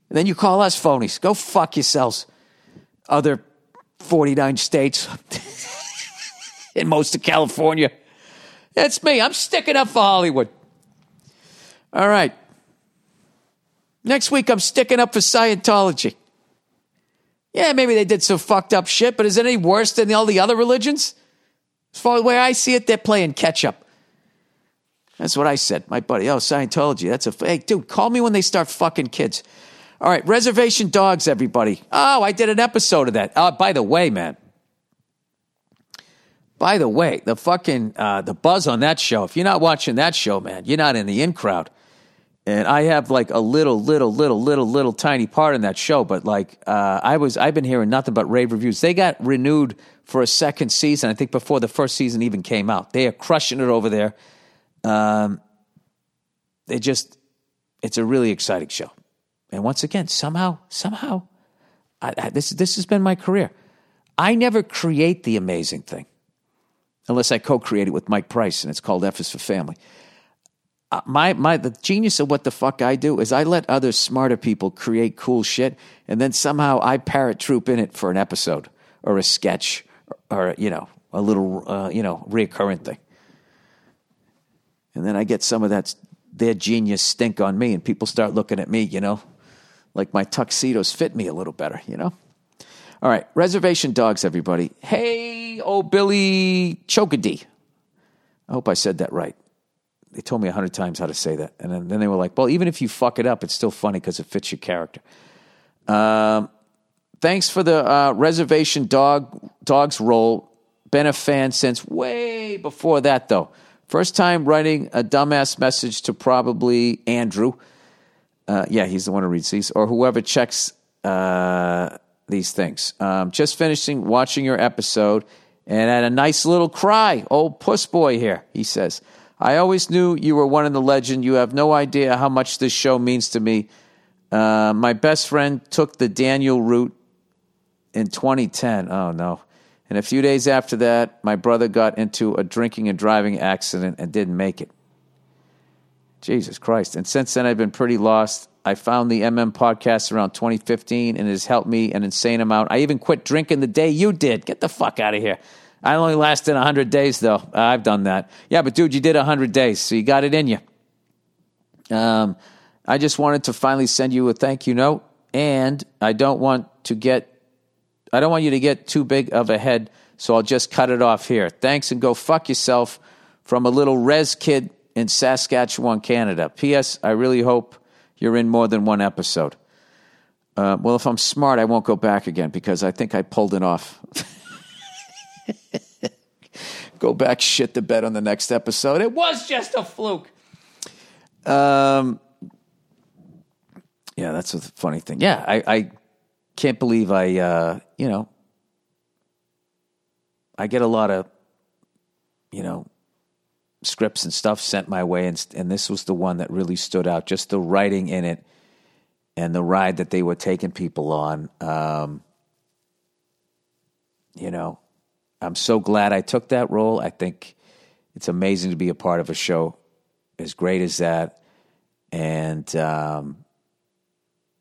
And then you call us phonies. Go fuck yourselves. Other 49 states in most of California. That's me. I'm sticking up for Hollywood. All right. Next week, I'm sticking up for Scientology. Yeah, maybe they did some fucked up shit, but is it any worse than all the other religions? As far as the way I see it, they're playing catch up. That's what I said. My buddy, oh, Scientology, that's a, hey, dude, call me when they start fucking kids. All right, Reservation Dogs, everybody. Oh, I did an episode of that. Oh, by the way, man. By the way, the fucking uh, the buzz on that show. If you're not watching that show, man, you're not in the in crowd. And I have like a little, little, little, little, little tiny part in that show. But like, uh, I was, I've been hearing nothing but rave reviews. They got renewed for a second season. I think before the first season even came out. They are crushing it over there. Um, they just, it's a really exciting show. And once again, somehow, somehow, I, I, this this has been my career. I never create the amazing thing, unless I co-create it with Mike Price, and it's called F is for Family. My my the genius of what the fuck I do is I let other smarter people create cool shit, and then somehow I parrot troop in it for an episode or a sketch or, or you know a little uh, you know reoccurring thing, and then I get some of that their genius stink on me, and people start looking at me, you know, like my tuxedos fit me a little better, you know? All right, reservation dogs, everybody. Hey, oh Billy Chokady. I hope I said that right. They told me a hundred times how to say that, and then, then, they were like, "Well, even if you fuck it up, it's still funny because it fits your character." Um, thanks for the uh, reservation dog dogs role. Been a fan since way before that, though. First time writing a dumbass message to probably Andrew. Uh, yeah, he's the one who reads these, or whoever checks uh, these things. Um, just finishing watching your episode and had a nice little cry. Old puss boy here, he says. I always knew you were one in the legend. You have no idea how much this show means to me. Uh, my best friend took the Daniel route in 2010. Oh, no. And a few days after that, my brother got into a drinking and driving accident and didn't make it. Jesus Christ. And since then, I've been pretty lost. I found the MM podcast around 2015 and it has helped me an insane amount. I even quit drinking the day you did. Get the fuck out of here. I only lasted 100 days, though. I've done that. Yeah, but dude, you did 100 days, so you got it in you. Um, I just wanted to finally send you a thank you note, and I don't want to get, I don't want you to get too big of a head, so I'll just cut it off here. Thanks and go fuck yourself from a little res kid in Saskatchewan, Canada. P.S. I really hope you're in more than one episode. Uh, well, if I'm smart, I won't go back again because I think I pulled it off. go back, shit the bed on the next episode. It was just a fluke. Um, yeah, that's a funny thing. Yeah, I, I can't believe I, uh, you know, I get a lot of, you know, scripts and stuff sent my way, and, and this was the one that really stood out. Just the writing in it and the ride that they were taking people on. Um, you know, I'm so glad I took that role. I think it's amazing to be a part of a show as great as that. And um,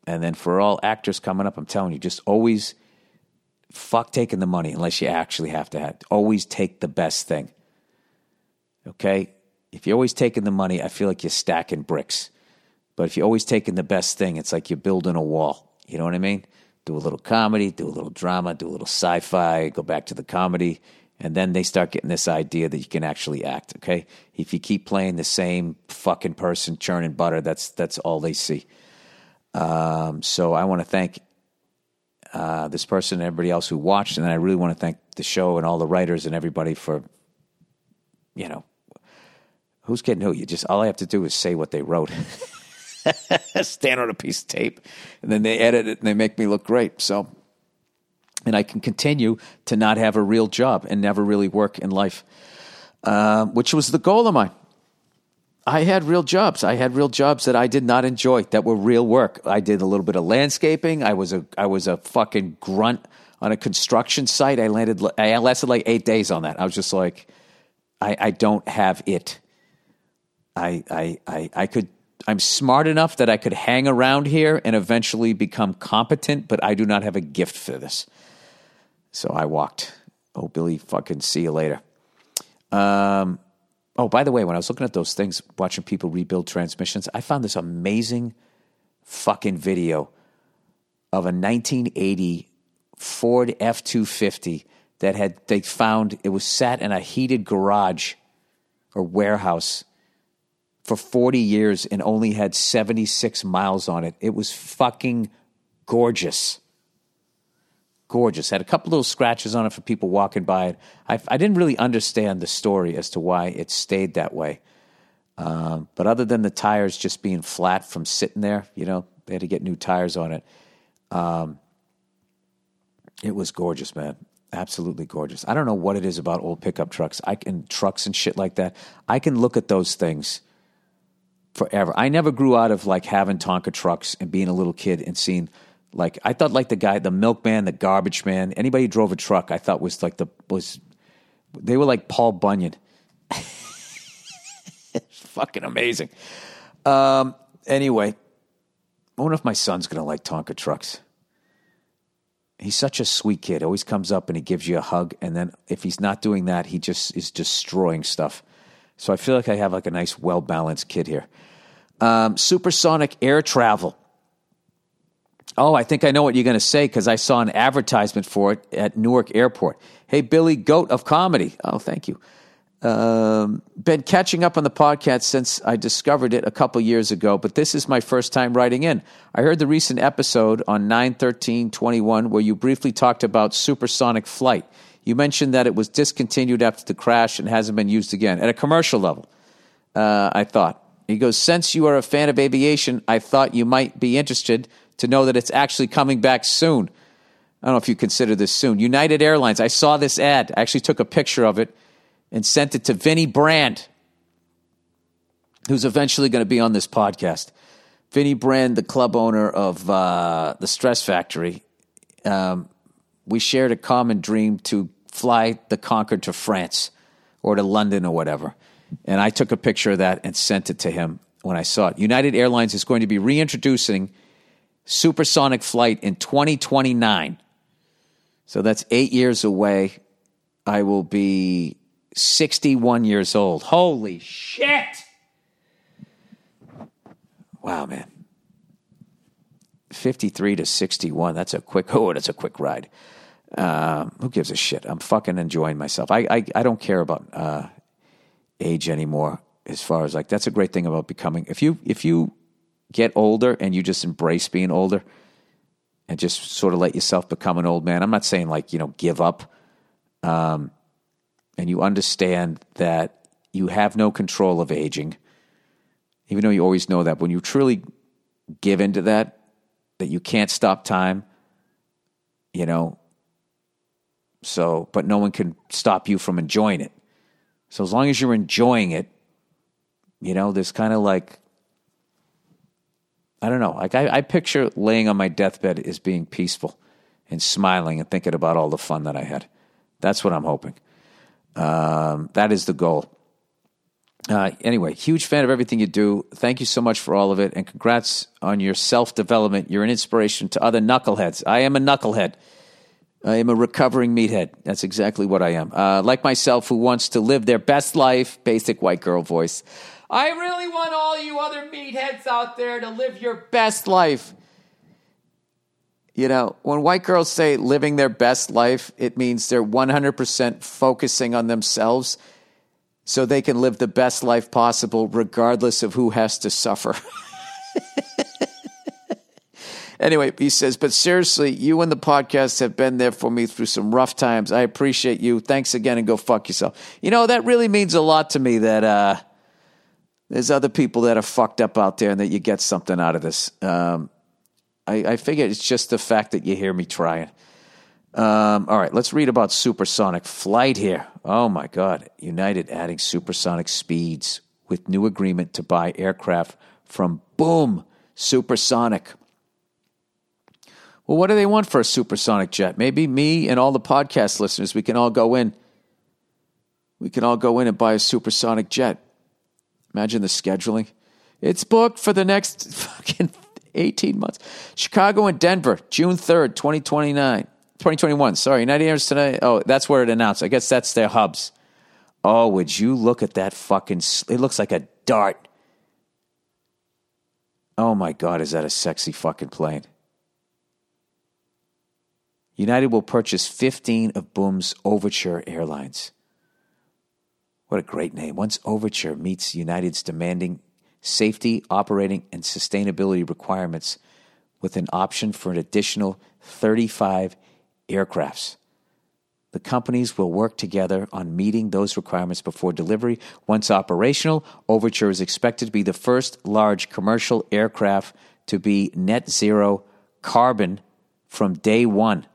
and then for all actors coming up, I'm telling you, just always fuck taking the money unless you actually have to have. Always take the best thing. Okay? If you're always taking the money, I feel like you're stacking bricks. But if you're always taking the best thing, it's like you're building a wall. You know what I mean? Do a little comedy, do a little drama, do a little sci fi, go back to the comedy. And then they start getting this idea that you can actually act. Okay? If you keep playing the same fucking person churning butter, that's, that's all they see. Um, so I want to thank uh, this person and everybody else who watched, and I really want to thank the show and all the writers and everybody for, you know, who's getting who. You just all I have to do is say what they wrote, stand on a piece of tape, and then they edit it and they make me look great. So, and I can continue to not have a real job and never really work in life, uh, which was the goal of mine. I had real jobs. I had real jobs that I did not enjoy that were real work. I did a little bit of landscaping. I was a I was a fucking grunt on a construction site. I landed I lasted like 8 days on that. I was just like I I don't have it. I I I I could I'm smart enough that I could hang around here and eventually become competent, but I do not have a gift for this. So I walked. Oh, Billy, fucking see you later. Um, Oh, by the way, when I was looking at those things, watching people rebuild transmissions, I found this amazing fucking video of a 1980 Ford F 250 that had, they found, it was sat in a heated garage or warehouse for 40 years and only had 76 miles on it. It was fucking gorgeous gorgeous. Had a couple little scratches on it for people walking by it. I, I didn't really understand the story as to why it stayed that way. Um, but other than the tires just being flat from sitting there, you know, they had to get new tires on it. Um, it was gorgeous, man. Absolutely gorgeous. I don't know what it is about old pickup trucks. I can trucks and shit like that. I can look at those things forever. I never grew out of like having Tonka trucks and being a little kid and seeing like I thought, like the guy, the milkman, the garbage man, anybody who drove a truck, I thought was like the was. They were like Paul Bunyan. fucking amazing. Um, anyway, I wonder if my son's gonna like Tonka trucks. He's such a sweet kid. Always comes up and he gives you a hug, and then if he's not doing that, he just is destroying stuff. So I feel like I have like a nice, well balanced kid here. Um, supersonic air travel. Oh, I think I know what you're going to say because I saw an advertisement for it at Newark Airport. Hey, Billy Goat of Comedy. Oh, thank you. Um, been catching up on the podcast since I discovered it a couple years ago, but this is my first time writing in. I heard the recent episode on 91321 where you briefly talked about supersonic flight. You mentioned that it was discontinued after the crash and hasn't been used again at a commercial level. Uh, I thought. He goes, Since you are a fan of aviation, I thought you might be interested to know that it's actually coming back soon. I don't know if you consider this soon. United Airlines, I saw this ad. I actually took a picture of it and sent it to Vinnie Brand, who's eventually going to be on this podcast. Vinnie Brand, the club owner of uh, the Stress Factory, um, we shared a common dream to fly the Concorde to France or to London or whatever. And I took a picture of that and sent it to him when I saw it. United Airlines is going to be reintroducing supersonic flight in 2029. So that's eight years away. I will be 61 years old. Holy shit! Wow, man. 53 to 61. That's a quick, oh, that's a quick ride. Um, who gives a shit? I'm fucking enjoying myself. I, I, I don't care about uh, age anymore as far as like, that's a great thing about becoming, if you, if you get older and you just embrace being older and just sort of let yourself become an old man. I'm not saying like, you know, give up. Um, and you understand that you have no control of aging, even though you always know that. When you truly give into that, that you can't stop time, you know, so, but no one can stop you from enjoying it. So as long as you're enjoying it, you know, there's kind of like I don't know. Like I, I picture laying on my deathbed as being peaceful and smiling and thinking about all the fun that I had. That's what I'm hoping. Um, that is the goal. Uh, anyway, huge fan of everything you do. Thank you so much for all of it, and congrats on your self development. You're an inspiration to other knuckleheads. I am a knucklehead. I am a recovering meathead. That's exactly what I am. Uh, like myself, who wants to live their best life. Basic white girl voice. I really want all you other meatheads out there to live your best life. You know, when white girls say living their best life, it means they're 100% focusing on themselves so they can live the best life possible, regardless of who has to suffer. anyway, he says, but seriously, you and the podcast have been there for me through some rough times. I appreciate you. Thanks again and go fuck yourself. You know, that really means a lot to me that, uh, there's other people that are fucked up out there and that you get something out of this. Um, I, I figure it's just the fact that you hear me trying. Um, all right, let's read about supersonic flight here. Oh my God. United adding supersonic speeds with new agreement to buy aircraft from Boom Supersonic. Well, what do they want for a supersonic jet? Maybe me and all the podcast listeners, we can all go in. We can all go in and buy a supersonic jet. Imagine the scheduling. It's booked for the next fucking 18 months. Chicago and Denver, June 3rd, 2029. 2021, sorry. United Airlines tonight. Oh, that's where it announced. I guess that's their hubs. Oh, would you look at that fucking. It looks like a dart. Oh my God, is that a sexy fucking plane? United will purchase 15 of Boom's Overture Airlines. What a great name. Once Overture meets United's demanding safety, operating, and sustainability requirements with an option for an additional 35 aircrafts. The companies will work together on meeting those requirements before delivery. Once operational, Overture is expected to be the first large commercial aircraft to be net zero carbon from day one.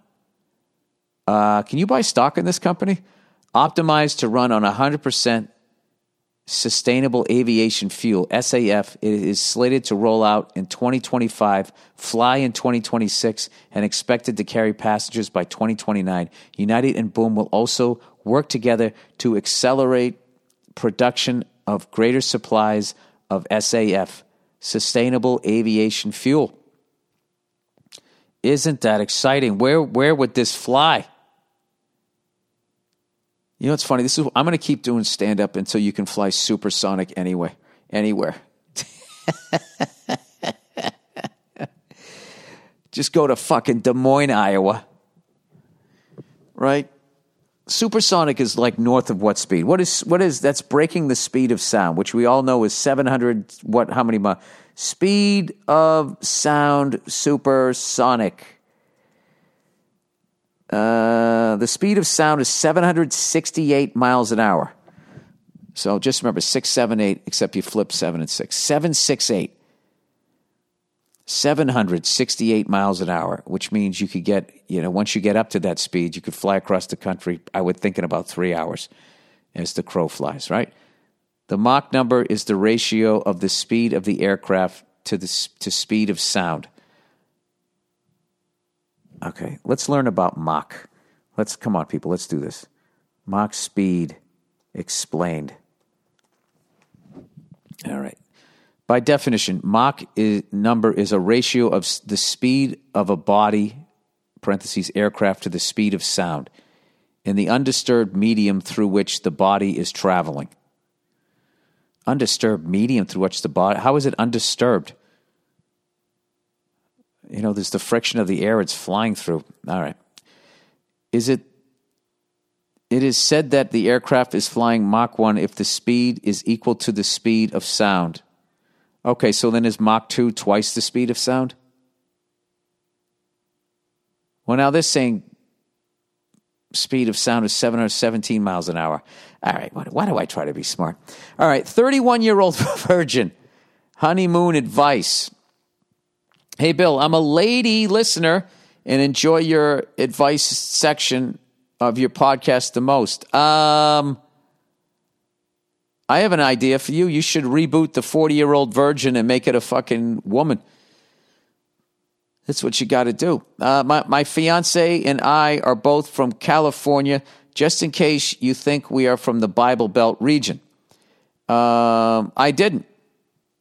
Uh, can you buy stock in this company? Optimized to run on 100% Sustainable Aviation Fuel, SAF, is slated to roll out in 2025, fly in 2026, and expected to carry passengers by 2029. United and Boom will also work together to accelerate production of greater supplies of SAF, Sustainable Aviation Fuel. Isn't that exciting? Where, where would this fly? You know, it's funny. This is I'm going to keep doing stand up until you can fly supersonic anyway, anywhere. Just go to fucking Des Moines, Iowa. Right? Supersonic is like north of what speed? What is what is that's breaking the speed of sound, which we all know is 700 what how many miles? Speed of sound supersonic. Uh, the speed of sound is 768 miles an hour. So just remember 678, except you flip 7 and 6. 768. 768 miles an hour, which means you could get, you know, once you get up to that speed, you could fly across the country, I would think, in about three hours as the crow flies, right? The Mach number is the ratio of the speed of the aircraft to the to speed of sound. Okay, let's learn about Mach. Let's come on, people. Let's do this. Mach speed explained. All right. By definition, Mach is, number is a ratio of the speed of a body (parentheses aircraft) to the speed of sound in the undisturbed medium through which the body is traveling. Undisturbed medium through which the body. How is it undisturbed? You know, there's the friction of the air it's flying through. All right. Is it it is said that the aircraft is flying Mach 1 if the speed is equal to the speed of sound. Okay, so then is Mach 2 twice the speed of sound? Well, now they're saying speed of sound is 717 miles an hour. All right, why, why do I try to be smart? All right, 31 year old virgin, honeymoon advice. Hey, Bill, I'm a lady listener and enjoy your advice section of your podcast the most. Um, I have an idea for you. You should reboot the 40 year old virgin and make it a fucking woman. That's what you got to do. Uh, my, my fiance and I are both from California, just in case you think we are from the Bible Belt region. Um, I didn't.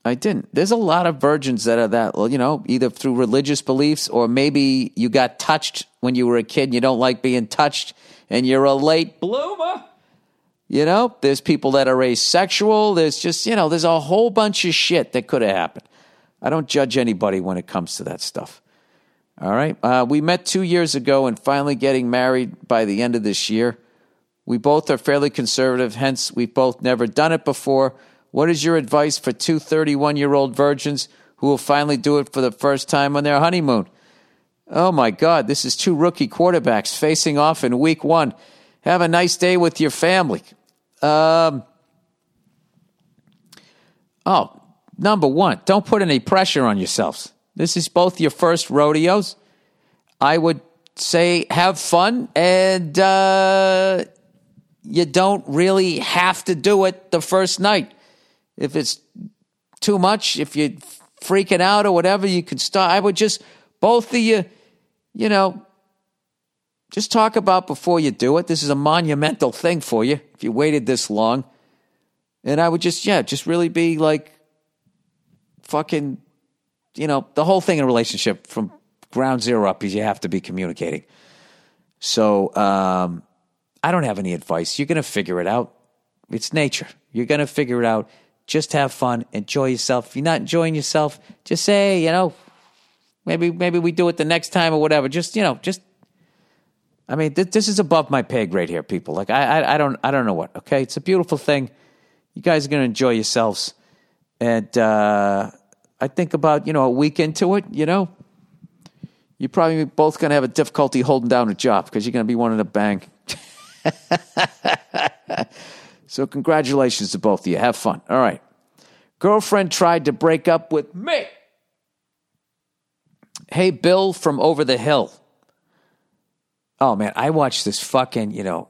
I didn't. There's a lot of virgins that are that, you know, either through religious beliefs or maybe you got touched when you were a kid and you don't like being touched and you're a late bloomer. You know, there's people that are asexual. There's just, you know, there's a whole bunch of shit that could have happened. I don't judge anybody when it comes to that stuff. All right. Uh, we met two years ago and finally getting married by the end of this year. We both are fairly conservative, hence, we've both never done it before. What is your advice for two 31 year old virgins who will finally do it for the first time on their honeymoon? Oh my God, this is two rookie quarterbacks facing off in week one. Have a nice day with your family. Um, oh, number one, don't put any pressure on yourselves. This is both your first rodeos. I would say have fun and uh, you don't really have to do it the first night. If it's too much, if you're freaking out or whatever, you can stop. I would just, both of you, you know, just talk about before you do it. This is a monumental thing for you if you waited this long. And I would just, yeah, just really be like fucking, you know, the whole thing in a relationship from ground zero up is you have to be communicating. So, um, I don't have any advice. You're going to figure it out. It's nature. You're going to figure it out. Just have fun. Enjoy yourself. If you're not enjoying yourself, just say, you know, maybe maybe we do it the next time or whatever. Just you know, just. I mean, th- this is above my pay grade here, people. Like I, I, I don't, I don't know what. Okay, it's a beautiful thing. You guys are going to enjoy yourselves, and uh, I think about you know a week into it, you know, you're probably both going to have a difficulty holding down a job because you're going to be wanting to bang. so, congratulations to both of you. Have fun. All right. Girlfriend tried to break up with me. Hey, Bill from over the hill. Oh, man, I watch this fucking, you know,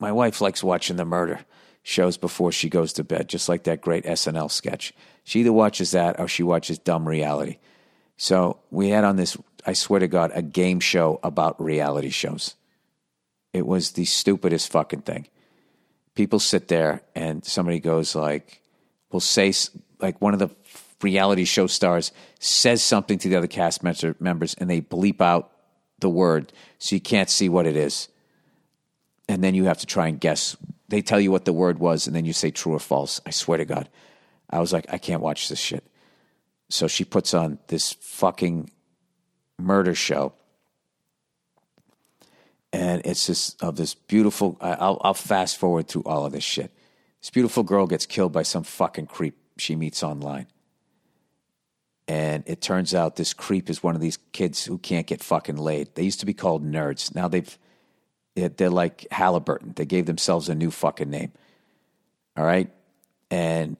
my wife likes watching the murder shows before she goes to bed, just like that great SNL sketch. She either watches that or she watches dumb reality. So we had on this, I swear to God, a game show about reality shows. It was the stupidest fucking thing. People sit there and somebody goes like, will say like one of the reality show stars says something to the other cast members and they bleep out the word so you can't see what it is. And then you have to try and guess. They tell you what the word was and then you say true or false. I swear to God. I was like, I can't watch this shit. So she puts on this fucking murder show and it's just of this beautiful. I'll, I'll fast forward through all of this shit. This beautiful girl gets killed by some fucking creep she meets online, and it turns out this creep is one of these kids who can't get fucking laid. They used to be called nerds. Now they've they're like Halliburton. They gave themselves a new fucking name. All right, and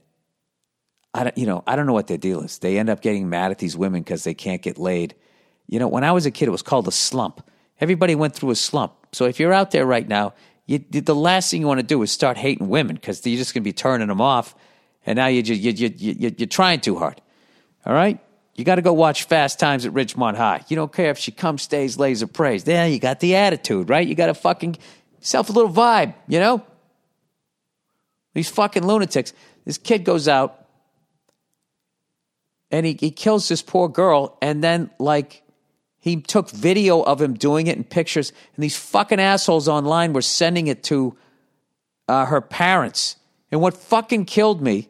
I don't, you know, I don't know what their deal is. They end up getting mad at these women because they can't get laid. You know, when I was a kid, it was called a slump. Everybody went through a slump. So if you're out there right now, you, the last thing you want to do is start hating women because you're just going to be turning them off. And now you, you, you, you, you're trying too hard. All right? You got to go watch Fast Times at Ridgemont High. You don't care if she comes, stays, lays, or prays. There, you got the attitude, right? You got to fucking self a little vibe, you know? These fucking lunatics. This kid goes out and he, he kills this poor girl, and then, like, he took video of him doing it and pictures, and these fucking assholes online were sending it to uh, her parents. And what fucking killed me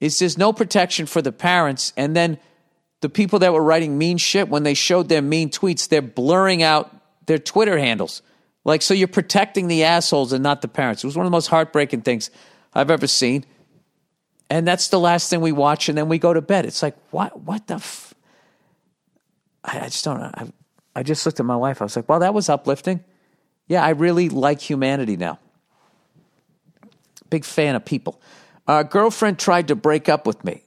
is there's no protection for the parents, and then the people that were writing mean shit when they showed their mean tweets, they're blurring out their Twitter handles. Like, so you're protecting the assholes and not the parents. It was one of the most heartbreaking things I've ever seen. And that's the last thing we watch, and then we go to bed. It's like, what? What the? I, I just don't know. I, I just looked at my wife. I was like, well, that was uplifting. Yeah, I really like humanity now. Big fan of people. Uh, girlfriend tried to break up with me.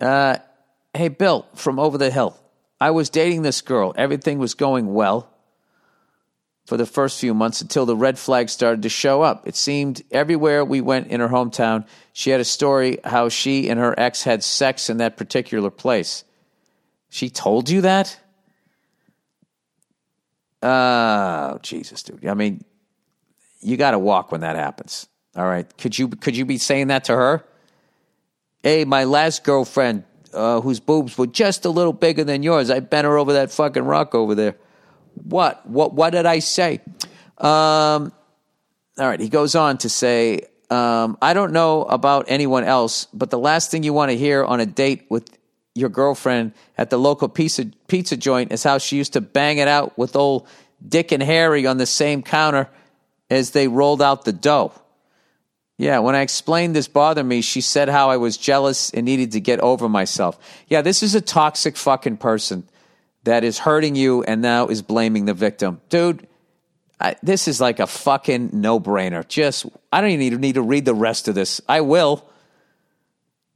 Uh, hey, Bill from over the hill. I was dating this girl. Everything was going well for the first few months until the red flags started to show up. It seemed everywhere we went in her hometown, she had a story how she and her ex had sex in that particular place. She told you that? Oh, Jesus, dude. I mean, you got to walk when that happens. All right. Could you could you be saying that to her? Hey, my last girlfriend, uh, whose boobs were just a little bigger than yours, I bent her over that fucking rock over there. What? What? What did I say? Um, all right. He goes on to say, um, I don't know about anyone else, but the last thing you want to hear on a date with your girlfriend at the local pizza pizza joint is how she used to bang it out with old Dick and Harry on the same counter as they rolled out the dough. Yeah, when I explained this bothered me, she said how I was jealous and needed to get over myself. Yeah, this is a toxic fucking person that is hurting you and now is blaming the victim. Dude, I, this is like a fucking no brainer. Just, I don't even need, need to read the rest of this. I will.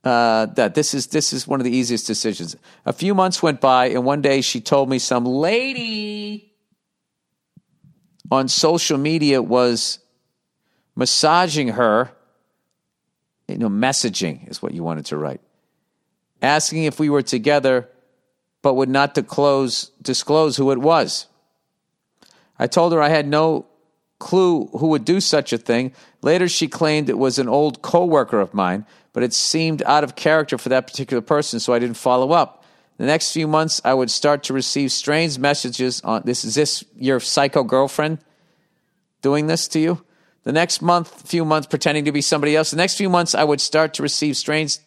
Uh, that this is this is one of the easiest decisions. A few months went by, and one day she told me some lady on social media was massaging her. You know, messaging is what you wanted to write, asking if we were together, but would not disclose disclose who it was. I told her I had no clue who would do such a thing. Later, she claimed it was an old coworker of mine but it seemed out of character for that particular person, so I didn't follow up. The next few months, I would start to receive strange messages on this. Is this your psycho girlfriend doing this to you? The next month, few months, pretending to be somebody else. The next few months, I would start to receive strange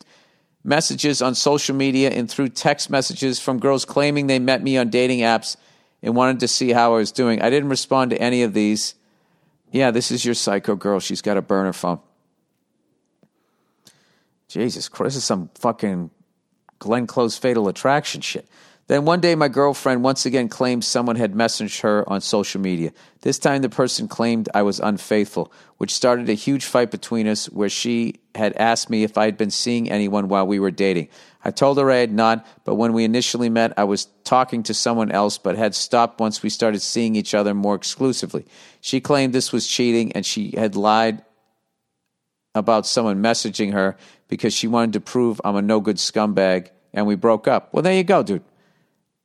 messages on social media and through text messages from girls claiming they met me on dating apps and wanted to see how I was doing. I didn't respond to any of these. Yeah, this is your psycho girl. She's got a burner phone. Jesus Christ, this is some fucking Glenn Close fatal attraction shit. Then one day, my girlfriend once again claimed someone had messaged her on social media. This time, the person claimed I was unfaithful, which started a huge fight between us where she had asked me if I had been seeing anyone while we were dating. I told her I had not, but when we initially met, I was talking to someone else, but had stopped once we started seeing each other more exclusively. She claimed this was cheating and she had lied about someone messaging her because she wanted to prove I'm a no good scumbag and we broke up. Well, there you go, dude.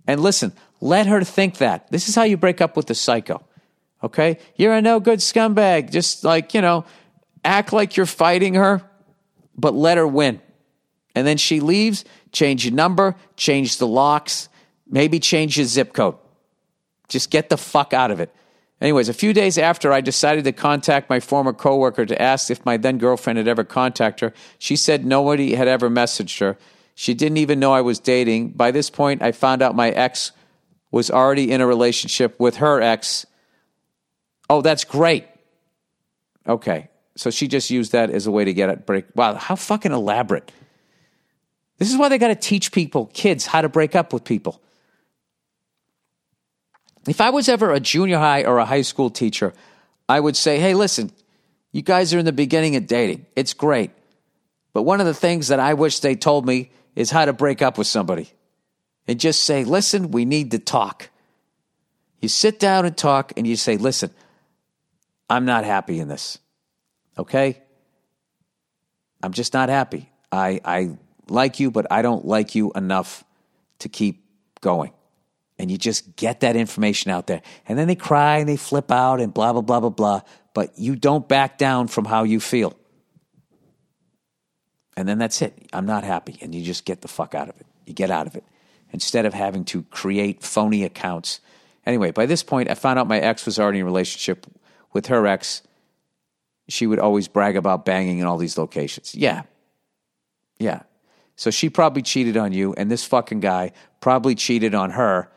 And listen, let her think that. This is how you break up with the psycho. Okay? You're a no good scumbag. Just like, you know, act like you're fighting her, but let her win. And then she leaves, change your number, change the locks, maybe change your zip code. Just get the fuck out of it. Anyways, a few days after I decided to contact my former coworker to ask if my then girlfriend had ever contacted her, she said nobody had ever messaged her. She didn't even know I was dating. By this point, I found out my ex was already in a relationship with her ex. Oh, that's great. Okay. So she just used that as a way to get it break. Wow, how fucking elaborate. This is why they got to teach people, kids, how to break up with people. If I was ever a junior high or a high school teacher, I would say, hey, listen, you guys are in the beginning of dating. It's great. But one of the things that I wish they told me is how to break up with somebody. And just say, listen, we need to talk. You sit down and talk and you say, listen, I'm not happy in this. Okay? I'm just not happy. I, I like you, but I don't like you enough to keep going and you just get that information out there. And then they cry and they flip out and blah, blah, blah, blah, blah. But you don't back down from how you feel. And then that's it. I'm not happy. And you just get the fuck out of it. You get out of it instead of having to create phony accounts. Anyway, by this point, I found out my ex was already in a relationship with her ex. She would always brag about banging in all these locations. Yeah. Yeah. So she probably cheated on you, and this fucking guy probably cheated on her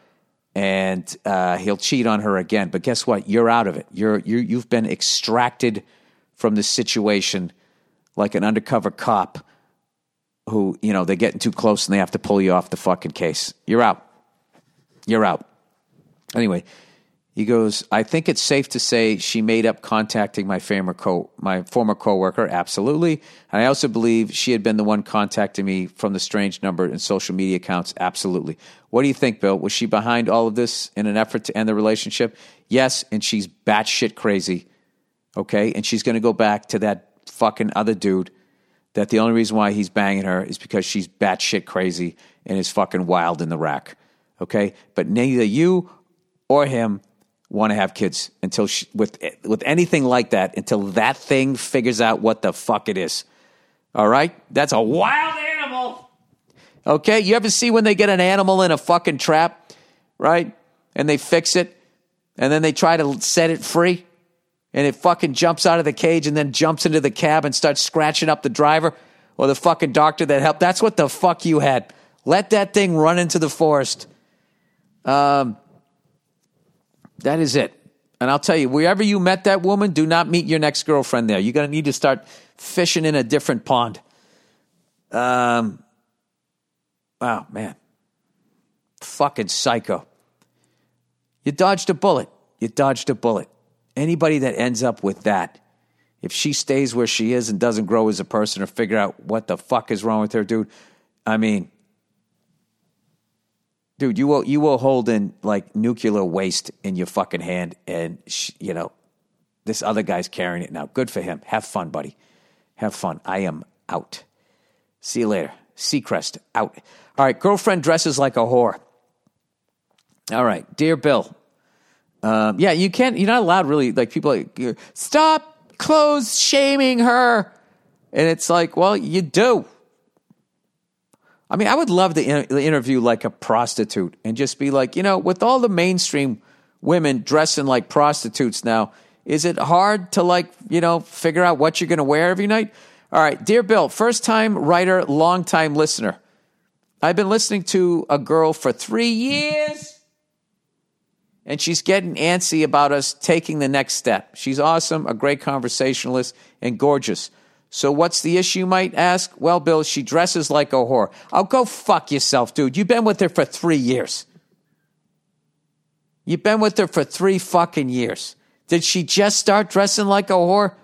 and uh, he'll cheat on her again. But guess what? You're out of it. You're, you you've been extracted from the situation like an undercover cop who, you know, they're getting too close and they have to pull you off the fucking case. You're out. You're out. Anyway, he goes, I think it's safe to say she made up contacting my former co my former coworker. Absolutely. And I also believe she had been the one contacting me from the strange number and social media accounts. Absolutely. What do you think, Bill? Was she behind all of this in an effort to end the relationship? Yes, and she's batshit crazy. Okay, and she's going to go back to that fucking other dude. That the only reason why he's banging her is because she's batshit crazy and is fucking wild in the rack. Okay, but neither you or him want to have kids until she, with with anything like that until that thing figures out what the fuck it is. All right, that's a wild animal. Okay, you ever see when they get an animal in a fucking trap, right? And they fix it, and then they try to set it free, and it fucking jumps out of the cage and then jumps into the cab and starts scratching up the driver or the fucking doctor that helped. That's what the fuck you had. Let that thing run into the forest. Um, that is it. And I'll tell you, wherever you met that woman, do not meet your next girlfriend there. You're going to need to start fishing in a different pond. Um, wow, man. Fucking psycho. You dodged a bullet. You dodged a bullet. Anybody that ends up with that, if she stays where she is and doesn't grow as a person or figure out what the fuck is wrong with her, dude, I mean, dude, you will you will hold in like nuclear waste in your fucking hand, and sh- you know this other guy's carrying it now. Good for him. Have fun, buddy. Have fun. I am out. See you later. Seacrest out. All right, girlfriend dresses like a whore. All right, dear Bill. Um, yeah, you can't. You're not allowed really. Like people like stop clothes shaming her, and it's like, well, you do. I mean, I would love to in- interview like a prostitute and just be like, you know, with all the mainstream women dressing like prostitutes now, is it hard to like, you know, figure out what you're going to wear every night? All right, dear Bill, first time writer, long time listener. I've been listening to a girl for three years, and she's getting antsy about us taking the next step. She's awesome, a great conversationalist, and gorgeous. So what's the issue, you might ask? Well, Bill, she dresses like a whore. I'll go fuck yourself, dude. You've been with her for three years. You've been with her for three fucking years. Did she just start dressing like a whore?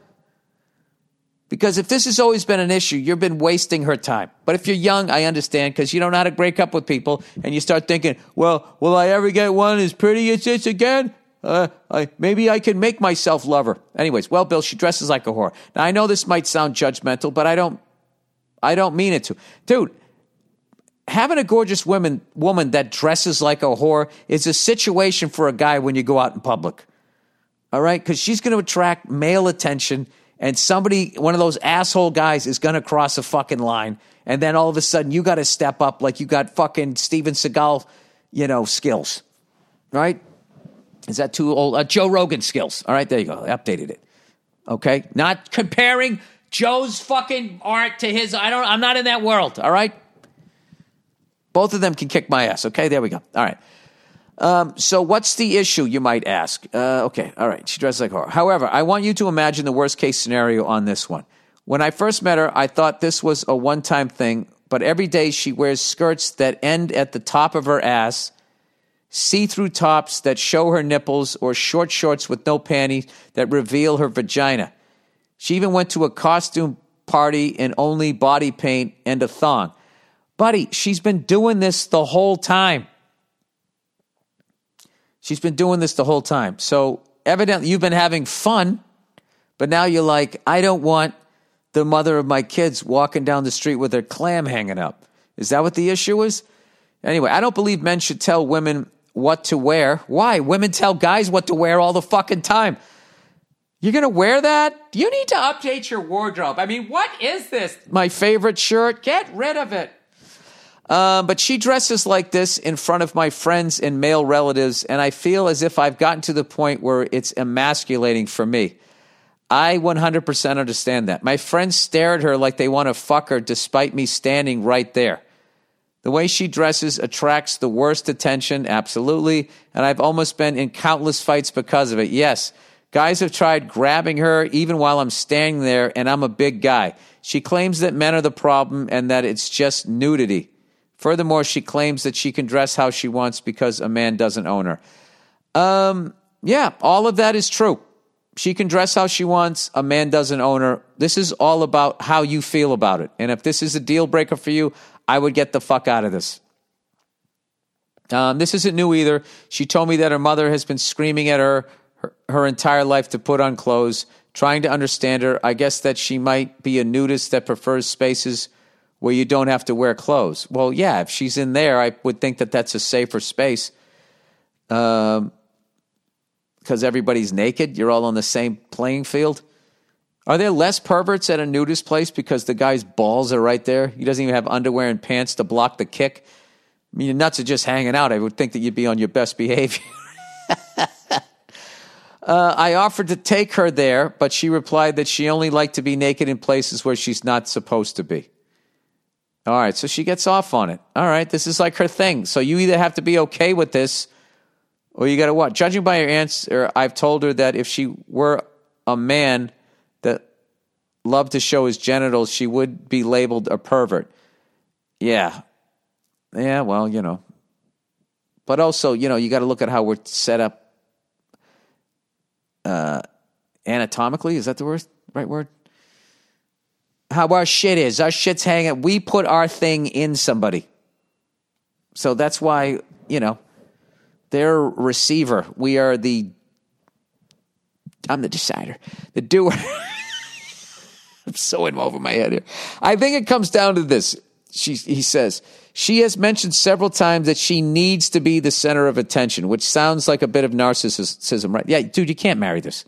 Because if this has always been an issue, you've been wasting her time. But if you're young, I understand because you don't know how to break up with people and you start thinking, well, will I ever get one as pretty as this again? Uh, I, maybe I can make myself love her. Anyways, well, Bill, she dresses like a whore. Now I know this might sound judgmental, but I don't, I don't mean it to, dude. Having a gorgeous woman woman that dresses like a whore is a situation for a guy when you go out in public. All right, because she's going to attract male attention, and somebody, one of those asshole guys, is going to cross a fucking line, and then all of a sudden you got to step up like you got fucking Steven Seagal, you know, skills, right? Is that too old? Uh, Joe Rogan skills. All right, there you go. I updated it. Okay, not comparing Joe's fucking art to his. I don't. I'm not in that world. All right. Both of them can kick my ass. Okay, there we go. All right. Um, so what's the issue, you might ask? Uh, okay, all right. She dresses like horror. However, I want you to imagine the worst case scenario on this one. When I first met her, I thought this was a one time thing, but every day she wears skirts that end at the top of her ass, see through tops that show her nipples, or short shorts with no panties that reveal her vagina. She even went to a costume party in only body paint and a thong. Buddy, she's been doing this the whole time. She's been doing this the whole time. So evidently you've been having fun, but now you're like, I don't want the mother of my kids walking down the street with her clam hanging up. Is that what the issue is? Anyway, I don't believe men should tell women what to wear. Why? Women tell guys what to wear all the fucking time. You're going to wear that? You need to update your wardrobe. I mean, what is this? My favorite shirt? Get rid of it. Um, but she dresses like this in front of my friends and male relatives, and I feel as if I've gotten to the point where it's emasculating for me. I 100% understand that. My friends stare at her like they want to fuck her despite me standing right there. The way she dresses attracts the worst attention, absolutely, and I've almost been in countless fights because of it. Yes, guys have tried grabbing her even while I'm standing there, and I'm a big guy. She claims that men are the problem and that it's just nudity. Furthermore, she claims that she can dress how she wants because a man doesn't own her. Um, yeah, all of that is true. She can dress how she wants. A man doesn't own her. This is all about how you feel about it. And if this is a deal breaker for you, I would get the fuck out of this. Um, this isn't new either. She told me that her mother has been screaming at her, her her entire life to put on clothes, trying to understand her. I guess that she might be a nudist that prefers spaces where you don't have to wear clothes. Well, yeah, if she's in there, I would think that that's a safer space. Um, because everybody's naked. You're all on the same playing field. Are there less perverts at a nudist place because the guy's balls are right there? He doesn't even have underwear and pants to block the kick. I mean, your nuts are just hanging out. I would think that you'd be on your best behavior. uh, I offered to take her there, but she replied that she only liked to be naked in places where she's not supposed to be. All right, so she gets off on it. All right, this is like her thing. So you either have to be okay with this or you got to what? Judging by her answer, I've told her that if she were a man loved to show his genitals, she would be labeled a pervert. Yeah. Yeah, well, you know. But also, you know, you got to look at how we're set up uh, anatomically. Is that the word, right word? How our shit is. Our shit's hanging. We put our thing in somebody. So that's why, you know, their receiver. We are the. I'm the decider, the doer. I'm so in over my head here. I think it comes down to this. She, he says, she has mentioned several times that she needs to be the center of attention, which sounds like a bit of narcissism, right? Yeah, dude, you can't marry this.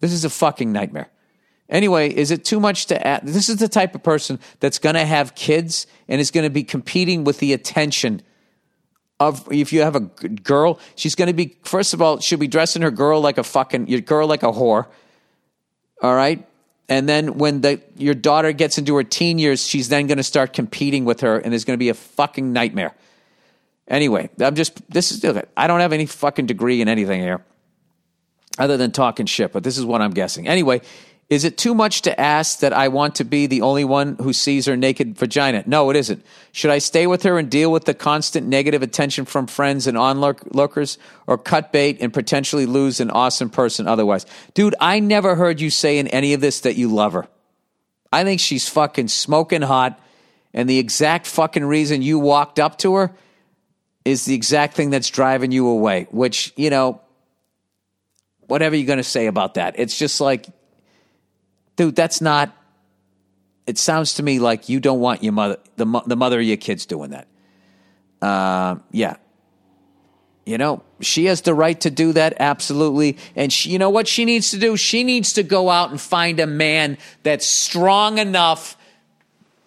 This is a fucking nightmare. Anyway, is it too much to add? This is the type of person that's going to have kids and is going to be competing with the attention of if you have a girl, she's going to be first of all, she'll be dressing her girl like a fucking your girl like a whore. All right? And then when the your daughter gets into her teen years, she's then going to start competing with her and there's going to be a fucking nightmare. Anyway, I'm just this is I don't have any fucking degree in anything here other than talking shit, but this is what I'm guessing. Anyway, is it too much to ask that I want to be the only one who sees her naked vagina? No, it isn't. Should I stay with her and deal with the constant negative attention from friends and onlookers or cut bait and potentially lose an awesome person otherwise? Dude, I never heard you say in any of this that you love her. I think she's fucking smoking hot and the exact fucking reason you walked up to her is the exact thing that's driving you away, which, you know, whatever you're going to say about that. It's just like dude, that's not. It sounds to me like you don't want your mother, the the mother of your kids, doing that. Uh, yeah, you know, she has the right to do that, absolutely. And she, you know what she needs to do? She needs to go out and find a man that's strong enough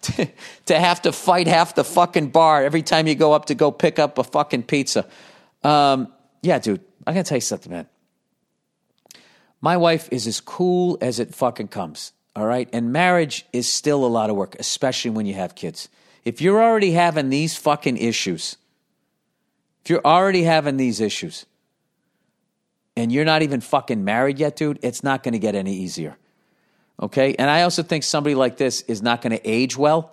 to, have to fight half the fucking bar every time you go up to go pick up a fucking pizza. Um, yeah, dude, I'm going to tell you something, man. My wife is as cool as it fucking comes. All right. And marriage is still a lot of work, especially when you have kids. If you're already having these fucking issues, if you're already having these issues and you're not even fucking married yet, dude, it's not going to get any easier. Okay. And I also think somebody like this is not going to age well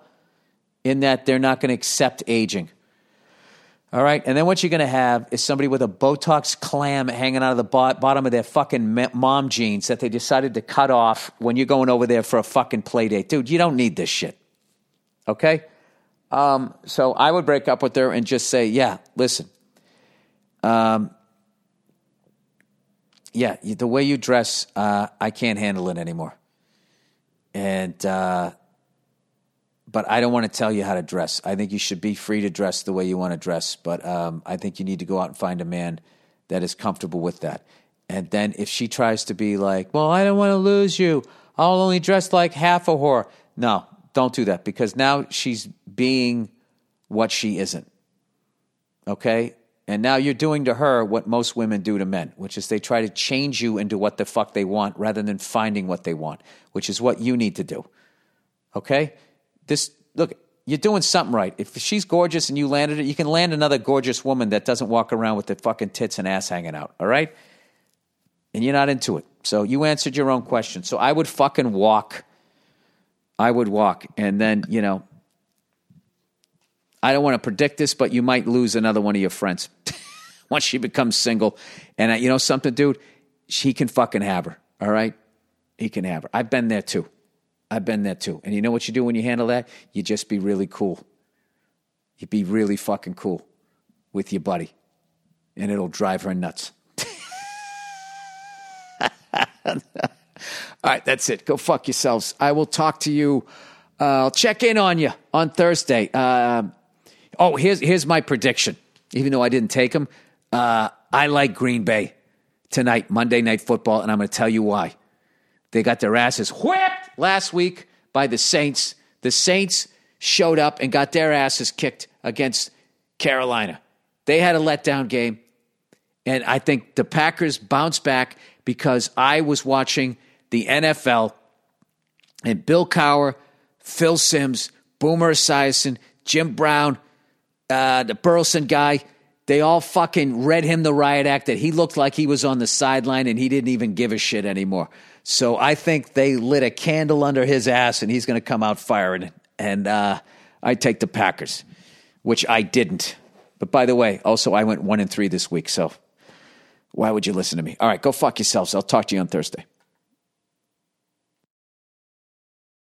in that they're not going to accept aging. All right. And then what you're going to have is somebody with a Botox clam hanging out of the bottom of their fucking mom jeans that they decided to cut off when you're going over there for a fucking play date. Dude, you don't need this shit. Okay? Um, so I would break up with her and just say, yeah, listen. Um, yeah, the way you dress, uh, I can't handle it anymore. And, uh, but I don't want to tell you how to dress. I think you should be free to dress the way you want to dress, but um, I think you need to go out and find a man that is comfortable with that. And then if she tries to be like, well, I don't want to lose you, I'll only dress like half a whore. No, don't do that because now she's being what she isn't. Okay? And now you're doing to her what most women do to men, which is they try to change you into what the fuck they want rather than finding what they want, which is what you need to do. Okay? This look, you're doing something right. If she's gorgeous and you landed it, you can land another gorgeous woman that doesn't walk around with the fucking tits and ass hanging out. All right, and you're not into it. So you answered your own question. So I would fucking walk. I would walk, and then you know. I don't want to predict this, but you might lose another one of your friends once she becomes single. And uh, you know something, dude? He can fucking have her. All right, he can have her. I've been there too. I've been there too. And you know what you do when you handle that? You just be really cool. You be really fucking cool with your buddy, and it'll drive her nuts. All right, that's it. Go fuck yourselves. I will talk to you. Uh, I'll check in on you on Thursday. Uh, oh, here's here's my prediction. Even though I didn't take them, uh, I like Green Bay. tonight, Monday Night Football, and I'm going to tell you why. They got their asses whipped last week by the Saints. The Saints showed up and got their asses kicked against Carolina. They had a letdown game. And I think the Packers bounced back because I was watching the NFL and Bill Cowher, Phil Simms, Boomer Esiason, Jim Brown, uh, the Burleson guy, they all fucking read him the riot act that he looked like he was on the sideline and he didn't even give a shit anymore. So I think they lit a candle under his ass and he's going to come out firing. And uh, I take the Packers, which I didn't. But by the way, also I went one and three this week. So why would you listen to me? All right, go fuck yourselves. I'll talk to you on Thursday.